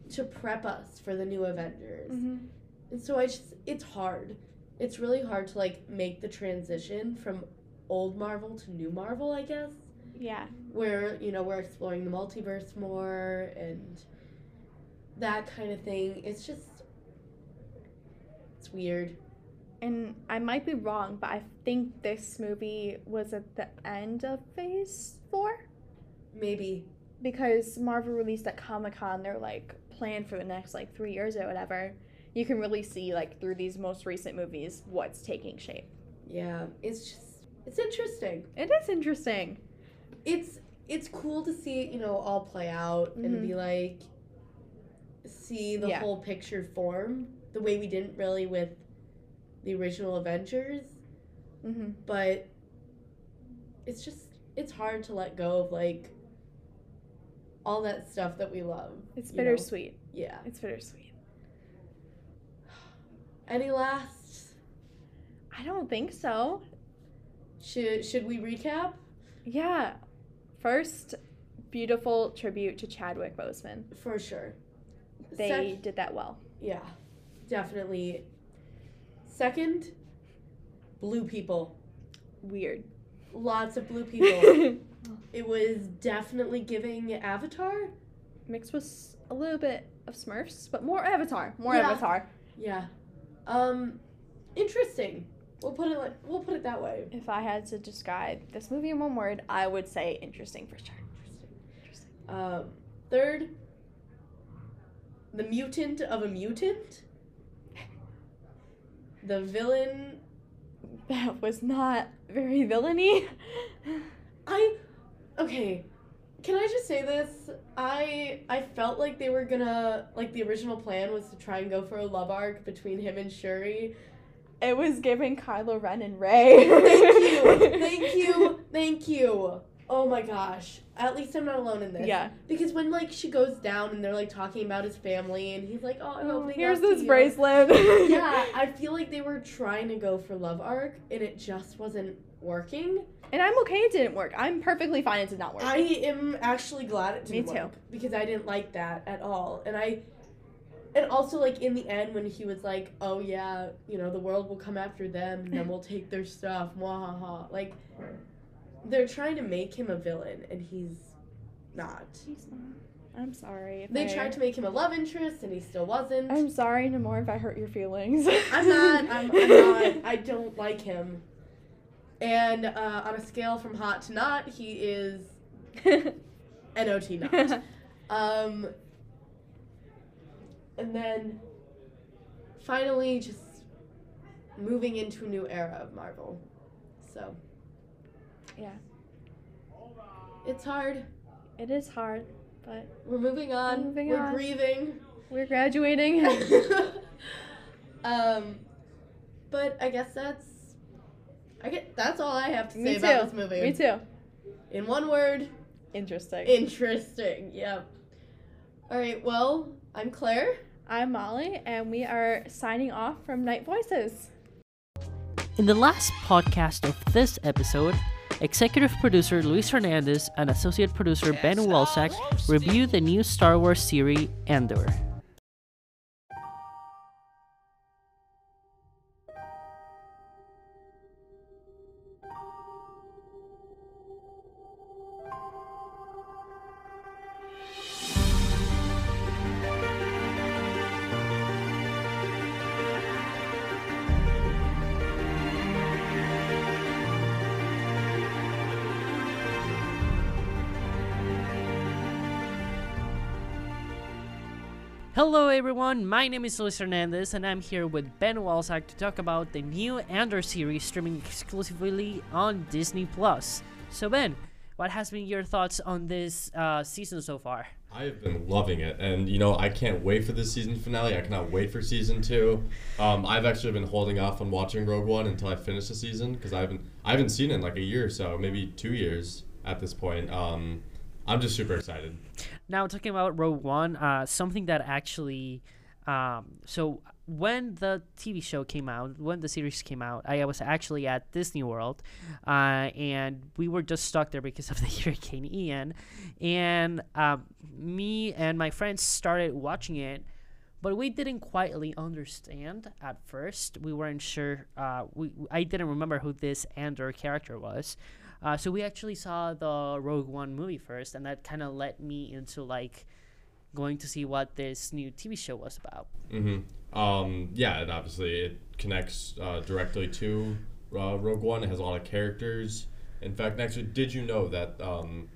to prep us for the new Avengers. Mhm. And so I just it's hard. It's really hard to like make the transition from old Marvel to new Marvel, I guess. Yeah. Where, you know, we're exploring the multiverse more and that kind of thing. It's just it's weird. And I might be wrong, but I think this movie was at the end of Phase Four. Maybe because Marvel released at Comic Con their like plan for the next like three years or whatever. You can really see like through these most recent movies what's taking shape. Yeah, it's just it's interesting. It is interesting. It's it's cool to see it, you know, all play out and Mhm. be like see the Yeah. whole picture form the way we didn't really with the original Avengers. Mm-hmm. But it's just it's hard to let go of like all that stuff that we love. It's you know? bittersweet. Yeah. It's bittersweet. Any last? I don't think so. Should should we recap? Yeah. First, beautiful tribute to Chadwick Boseman. For sure. They Sec- did that well. Yeah, definitely. Second, blue people. Weird. Lots of blue people. it was definitely giving Avatar. Mixed with a little bit of Smurfs, but more Avatar. More Yeah. Avatar. Yeah. Um, interesting. We'll put it like we'll put it that way. If I had to describe this movie in one word, I would say interesting for sure. interesting Um, third, the mutant of a mutant. The villain. That was not very villainy. I okay. Can I just say this? I I felt like they were gonna like the original plan was to try and go for a love arc between him and Shuri. It was giving Kylo Ren and Rey. Thank you, thank you, thank you. Oh my gosh! At least I'm not alone in this. Yeah. Because when like she goes down and they're like talking about his family and he's like, "Oh, I'm Oh, opening here's this bracelet. yeah, I feel like they were trying to go for love arc and it just wasn't working. And I'm okay it didn't work. I'm perfectly fine it did not work. I am actually glad it didn't too. work because I didn't like that at all. And I and also like in the end when he was like, "Oh yeah, you know, the world will come after them and then we'll take their stuff." Mwahaha. Like they're trying to make him a villain and he's not. He's not. I'm sorry. They I- tried to make him a love interest and he still wasn't. I'm sorry, Namor, if I hurt your feelings. I'm not. I'm, I'm not. I don't like him. And uh, on a scale from hot to not, he is not not. um, and then finally, just moving into a new era of Marvel. So yeah. it's hard. It is hard, but We're moving on. We're moving We're on. grieving. we're graduating. um, but I guess that's. I get that's all I have to say Me about too. this movie. Me too. In one word, Interesting. interesting. Yep. All right. Well, I'm Claire. I'm Molly, and we are signing off from Night Voices. In the last podcast of this episode, executive producer Luis Hernandez and associate producer Ben Walsack review the new Star Wars series Andor. Hello everyone, my name is Luis Hernandez and I'm here with Ben Walsack to talk about the new Andor series streaming exclusively on Disney Plus. So Ben, what has been your thoughts on this uh, season so far? I've been loving it, and you know I can't wait for the season finale. I cannot wait for season two. Um, I've actually been holding off on watching Rogue One until I finish the season because I haven't I haven't seen it in like a year or so, maybe two years at this point. Um, I'm just super excited. Now talking about Rogue One, uh, something that actually Um, so when the TV show came out, when the series came out, I was actually at Disney World, uh, and we were just stuck there because of the Hurricane Ian, and um, me and my friends started watching it, but we didn't quietly understand at first. We weren't sure. Uh, we I didn't remember who this Andor character was. Uh, so we actually saw the Rogue One movie first, and that kind of led me into like going to see what this new TV show was about. Mm-hmm. Um, yeah, and obviously it connects uh, directly to uh, Rogue One. It has a lot of characters. In fact, actually, did you know that um,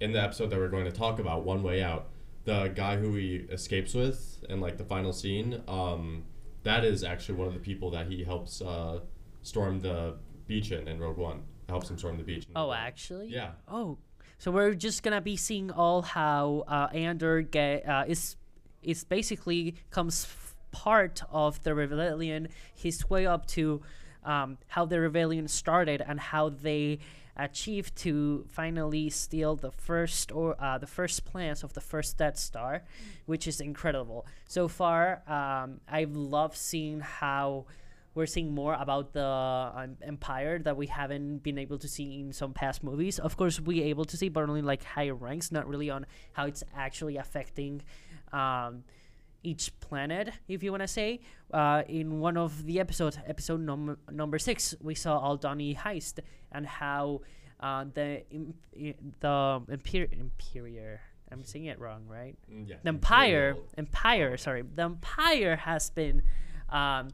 in the episode that we're going to talk about, One Way Out, the guy who he escapes with in like the final scene, um, that is actually one of the people that he helps uh, storm the beach in in Rogue One. Helps him storm the beach. Oh, actually? Yeah. Oh, so we're just gonna be seeing all how uh, Andor get uh, is is basically comes part of the rebellion. His way up to um, how the rebellion started and how they achieved to finally steal the first or uh, the first plans of the first Death Star, which is incredible. So far, um, I've loved seeing how we're seeing more about the um, empire that we haven't been able to see in some past movies. Of course, we able to see, but only like higher ranks, not really on how it's actually affecting um, each planet, if you want to say. Uh, in one of the episodes, episode number number six, we saw Aldhani heist and how uh, the im- the imper- imperial. I'm saying it wrong, right? Mm, yeah, The empire, imperial. empire. Sorry, the empire has been um,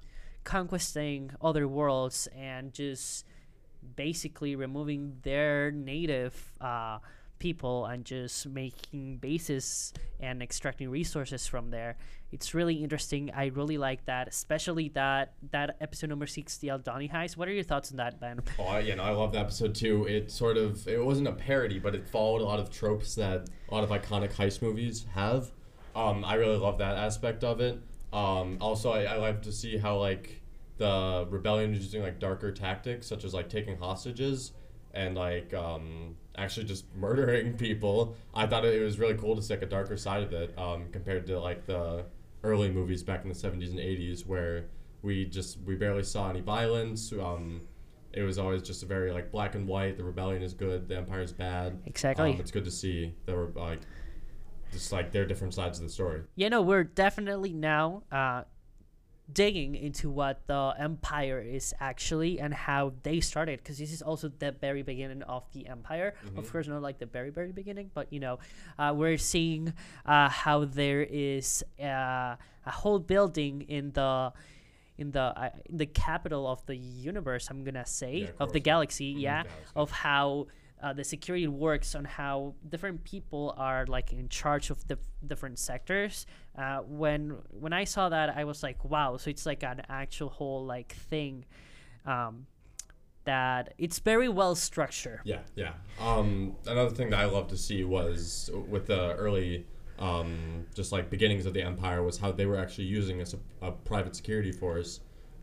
conquesting other worlds and just basically removing their native uh, people and just making bases and extracting resources from there. It's really interesting. I really like that, especially that that episode number six, the Aldhani heist. What are your thoughts on that, Ben? Oh, I, yeah, no, I love the episode too. It sort of it wasn't a parody, but it followed a lot of tropes that a lot of iconic heist movies have. Um, I really love that aspect of it. Um, also, I, I like to see how like the rebellion is using like darker tactics, such as like taking hostages and like um, actually just murdering people. I thought it was really cool to see like a darker side of it um, compared to like the early movies back in the 70s and 80s where we just we barely saw any violence. Um, it was always just a very like black and white. The rebellion is good. The empire is bad. Exactly. Um, it's good to see the re- like just like their different sides of the story. Yeah, no, we're definitely now uh, digging into what the empire is actually and how they started because this is also the very beginning of the empire of Mhm. course not like the very very beginning but you know uh, we're seeing uh, how there is uh, a whole building in the in the uh, in the capital of the universe i'm gonna say Yeah, of of the galaxy Mhm. yeah Galaxy. of how uh, the security works on how different people are like in charge of the different sectors. Uh, when when I saw that, I was like, wow! So it's like an actual whole like thing. Um, that it's very well structured. Yeah, yeah. Um, another thing that I love to see was with the early, um, just like beginnings of the empire, was how they were actually using a, a private security force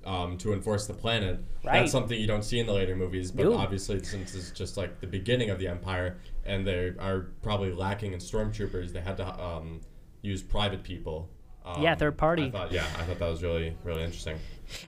um, to enforce the planet. Right. That's something you don't see in the later movies, but No. obviously since it's just like the beginning of the empire, and they are probably lacking in stormtroopers, they had to um, use private people. Yeah, Um, third party. I thought, yeah, I thought that was really, really interesting.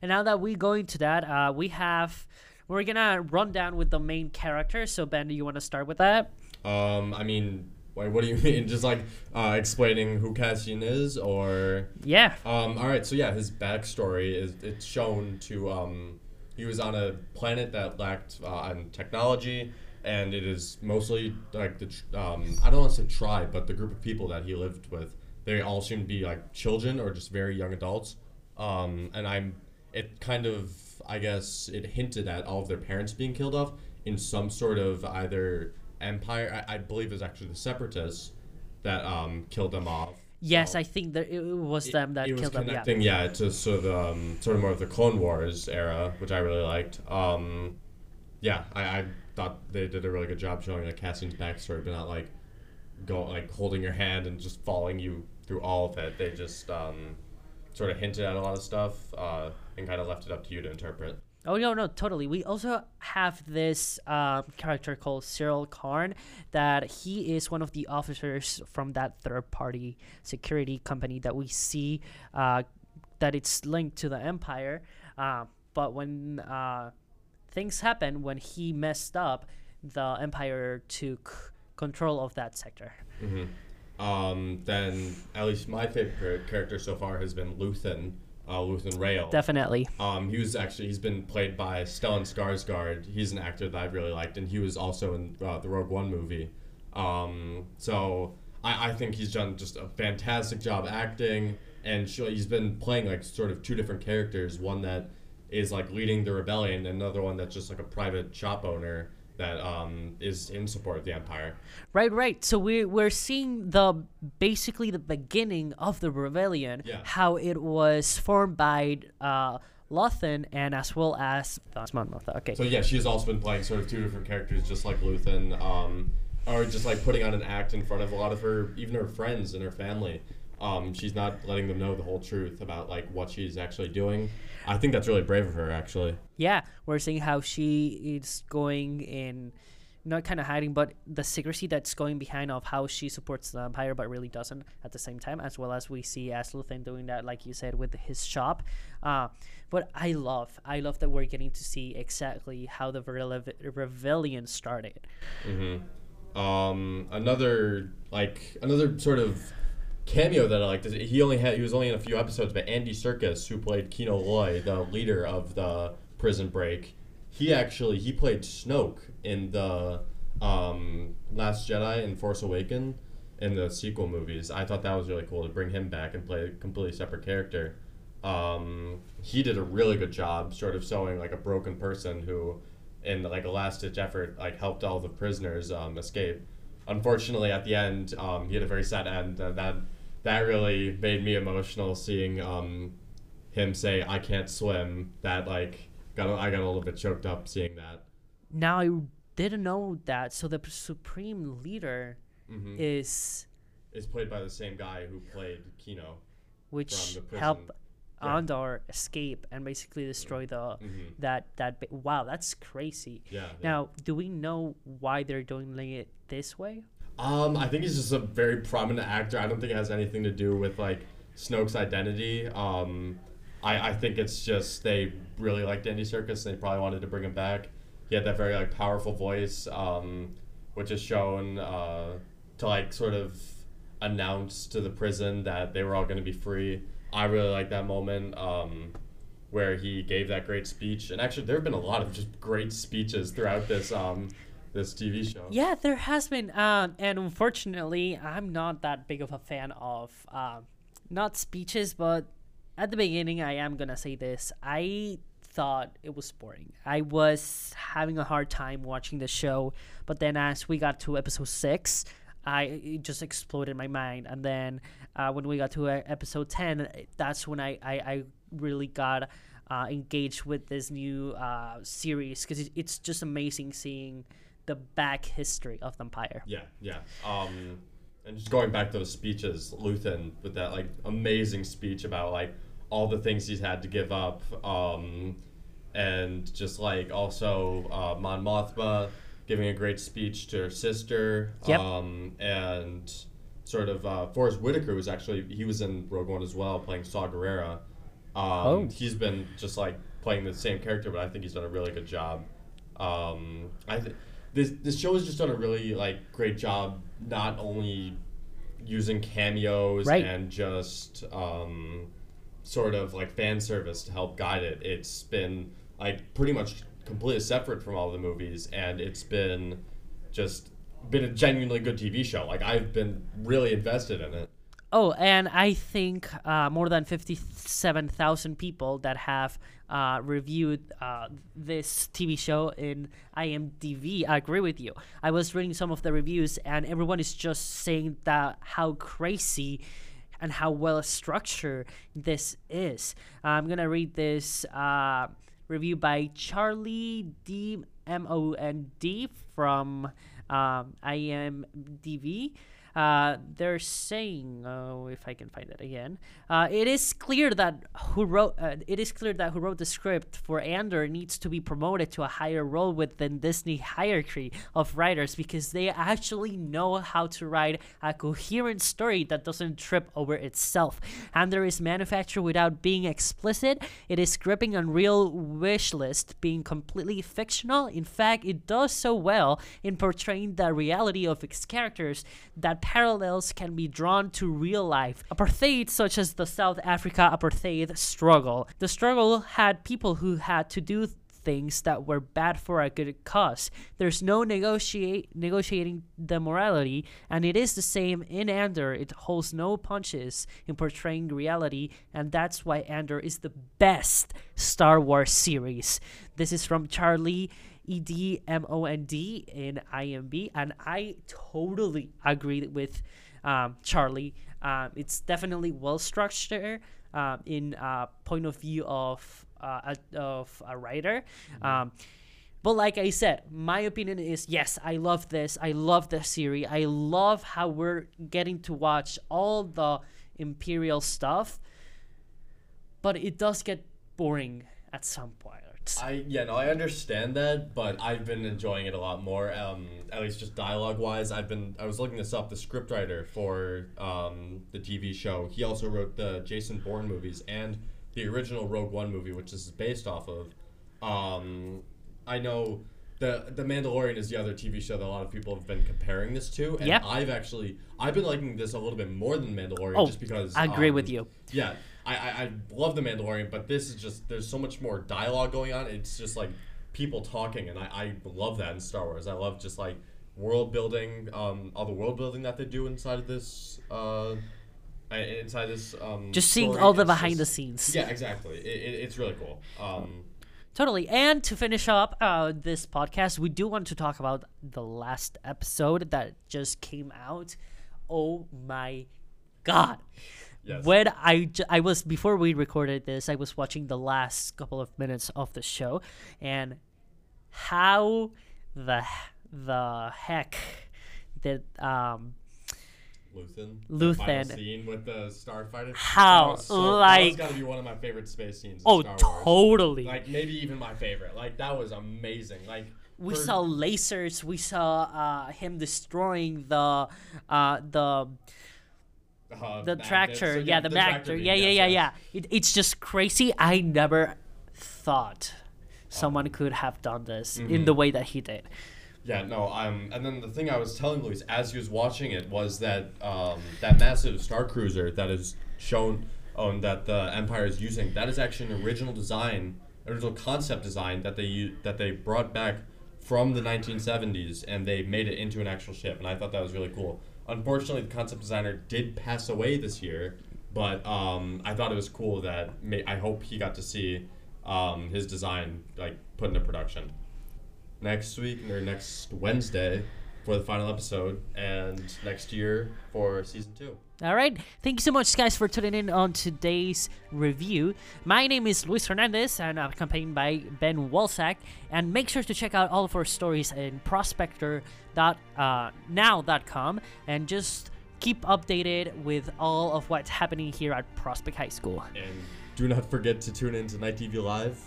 And now that we go into that, uh, we have we're gonna run down with the main character. So Ben, do you want to start with that? Um, I mean, wait, what do you mean? Just like uh, explaining who Cassian is, or Yeah. Um, all right. So yeah, his backstory is it's shown to um, he was on a planet that lacked uh, on technology, and it is mostly like the tr- um, I don't want to say tribe, but the group of people that he lived with. They all seem to be like children or just very young adults. Um, and I'm it kind of I guess it hinted at all of their parents being killed off in some sort of either empire. I, I believe it was actually the separatists that um, killed them off. Yes, I think that it was them that It was killed them. Yeah. connecting, yeah, to sort of um, sort of more of the Clone Wars era, which I really liked. Um, yeah, I, I thought they did a really good job showing like Cassian's backstory, but not like go like holding your hand and just following you through all of it. They just um, sort of hinted at a lot of stuff uh, and kind of left it up to you to interpret. Oh no, no, totally. We also have this um, character called Syril Karn, that he is one of the officers from that third-party security company that we see uh, that it's linked to the Empire. Uh, but when uh, things happen, when he messed up, the Empire took control of that sector. hmm Um, then at least my favorite character so far has been Luthen, uh, Luthen Rael. Definitely. Um, he was actually he's been played by Stellan Skarsgård. He's an actor that I really liked, and he was also in uh, the Rogue One movie. Um, so I, I think he's done just a fantastic job acting, and sh- he's been playing like sort of two different characters. One that is like leading the rebellion, and another one that's just like a private shop owner that um, is in support of the Empire. Right, right. So we're we're seeing the basically the beginning of the rebellion, Yeah. how it was formed by uh, Luthen and as well as Mon Mothma. Okay. So yeah, she's also been playing sort of two different characters, just like Luthen, um, or just like putting on an act in front of a lot of her, even her friends and her family. Um, she's not letting them know the whole truth about like what she's actually doing. I think that's really brave of her, actually. yeah, we're seeing how she is going in, not kind of hiding, but the secrecy that's going behind of how she supports the Empire, but really doesn't at the same time, as well as we see as Luthen doing that, like you said, with his shop. Uh, but I love, I love that we're getting to see exactly how the rebellion started. hmm Um, another like another sort of cameo that I liked is he only had he was only in a few episodes, but Andy Serkis, who played Kino Loy, the leader of the prison break, he actually he played Snoke in the um, Last Jedi and Force Awaken in the sequel movies. I thought that was really cool to bring him back and play a completely separate character. Um, he did a really good job, sort of showing like a broken person who, in like a last ditch effort, like helped all the prisoners um, escape. Unfortunately, at the end, um, he had a very sad end. And that that really made me emotional seeing um, him say, "I can't swim." That like got a- I got a little bit choked up seeing that. Now I didn't know that. So the supreme leader Mhm. is Is played by the same guy who played Kino, which help Yeah. Andor escape and basically destroy the Mhm. that that wow that's crazy. Yeah. Now, do we know why they're doing it this way? Um, I think he's just a very prominent actor. I don't think it has anything to do with like Snoke's identity. Um, I, I think it's just they really liked Andy Serkis and they probably wanted to bring him back. He had that very like powerful voice, um, which is shown uh, to like sort of announce to the prison that they were all going to be free. I really like that moment. Um, where he gave that great speech, and actually, there have been a lot of just great speeches throughout this um, this TV show. Yeah, there has been, um, and unfortunately, I'm not that big of a fan of um, not speeches, but at the beginning, I am gonna say this. I thought it was boring. I was having a hard time watching the show, but then as we got to episode six, I it just exploded my mind. And then uh, when we got to uh, episode ten, that's when I I, I really got uh, engaged with this new uh, series because it, it's just amazing seeing the back history of the Empire. Yeah, yeah. Um, and just going back to those speeches, Luthen with that like amazing speech about like all the things he's had to give up, um, and just like also uh, Mon Mothma giving a great speech to her sister, Yep. um, and sort of uh, Forest Whitaker was actually he was in Rogue One as well, playing Saw Gerrera. Um, Oh. He's been just like playing the same character, but I think he's done a really good job. Um, I th- this this show has just done a really like great job, not only using cameos Right. and just um, sort of like fan service to help guide it. It's been like pretty much completely separate from all the movies, and it's been just been a genuinely good TV show. Like I've been really invested in it. Oh, and I think uh, more than 57,000 people that have uh, reviewed uh, this TV show in IMDb I agree with you. I was reading some of the reviews, and everyone is just saying that how crazy and how well structured this is. I'm gonna read this uh, review by Charlie D M O N D from um, IMDb. Uh, they're saying, oh, if I can find it again, uh, it is clear that who wrote uh, it is clear that who wrote the script for Andor needs to be promoted to a higher role within Disney hierarchy of writers because they actually know how to write a coherent story that doesn't trip over itself. Andor is manufactured without being explicit. It is gripping on real wish list, being completely fictional. In fact, it does so well in portraying the reality of its characters that parallels can be drawn to real life. Apartheid, such as the South Africa apartheid struggle. The struggle had people who had to do things that were bad for a good cause. There's no negotiate negotiating the morality, and it is the same in Andor. It holds no punches in portraying reality, and that's why Andor is the best Star Wars series. This is from Charlie E D M O N D in IMB, and I totally agree with um, Charlie. Um, it's definitely well structured uh, in uh, point of view of uh, a, of a writer. Um, but like I said, my opinion is yes, I love this. I love the series. I love how we're getting to watch all the Imperial stuff. But it does get boring at some point. I yeah no I understand that, but I've been enjoying it a lot more. Um, at least just dialogue wise, I've been I was looking this up. The scriptwriter for um, the TV show, he also wrote the Jason Bourne movies and the original Rogue One movie, which this is based off of. Um, I know the the Mandalorian is the other TV show that a lot of people have been comparing this to, and Yep. I've actually I've been liking this a little bit more than Mandalorian, Oh, just because I agree um, with you. Yeah, I, I I love the Mandalorian, but this is just there's so much more dialogue going on. It's just like people talking, and I, I love that in Star Wars. I love just like world building, um, all the world building that they do inside of this. Uh, inside this um Just seeing all the behind the scenes. yeah exactly it, it, it's really cool um Totally. And to finish up uh, this podcast, we do want to talk about the last episode that just came out. Oh my god. Yes. When I was before we recorded this, I was watching the last couple of minutes of the show, and how the the heck did um Luthen. The Luthen. scene with the starfighter. How, so, that like- was gotta be one of my favorite space scenes. In Oh, Star Wars. totally. Like maybe even my favorite. Like that was amazing. Like we for- saw lasers we saw uh, him destroying the uh, the Uh, the tractor So, yeah, the, tractor yeah yeah yeah yeah it, it's just crazy i never thought someone could have done this in Mhm. the way that he did Yeah, no, um, and then the thing I was telling Luis as he was watching it was that um, that massive star cruiser that is shown on that the Empire is using that is actually an original design, original concept design that they that they brought back from the 1970s and they made it into an actual ship, and I thought that was really cool. Unfortunately, the concept designer did pass away this year, but um, I thought it was cool that I hope he got to see um, his design like put into production next week or next Wednesday for the final episode, and next year for season two. all right thank you so much guys for tuning in on today's review my name is luis hernandez and i'm accompanied by ben walsack and make sure to check out all of our stories in prospector.now.com uh, and just keep updated with all of what's happening here at prospect high school And do not forget to tune in to Night TV Live.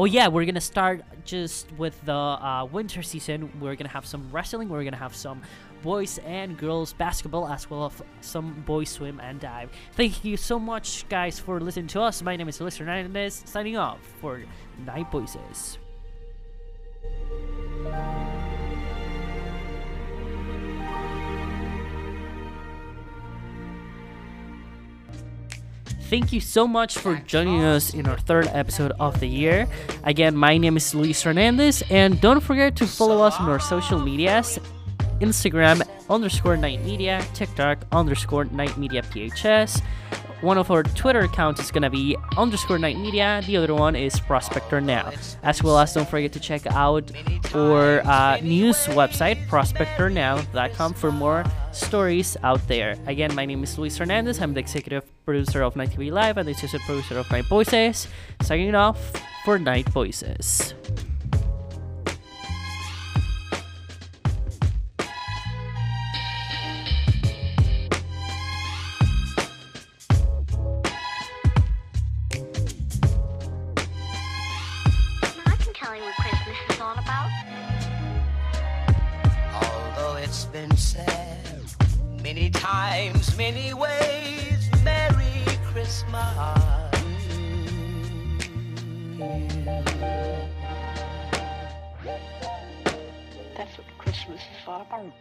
Oh yeah, we're gonna start just with the uh, winter season. We're gonna have some wrestling. We're gonna have some boys and girls basketball as well as some boys swim and dive. Thank you so much, guys, for listening to us. My name is Luis Hernandez, signing off for Night Voices. Thank you so much for joining us in our third episode of the year. Again, my name is Luis Hernandez, and don't forget to follow us on our social medias Instagram underscore night media, TikTok underscore night media PHS. One of our Twitter accounts is gonna be underscore night media, the other one is Prospector Now. As well as don't forget to check out our uh, news website, prospectornow.com, for more stories out there. Again, my name is Luis Hernandez. I'm the executive producer of Night TV Live and the producer of Night Voices. Signing off for Night Voices. Many times, many ways. Merry Christmas. That's what Christmas is all about.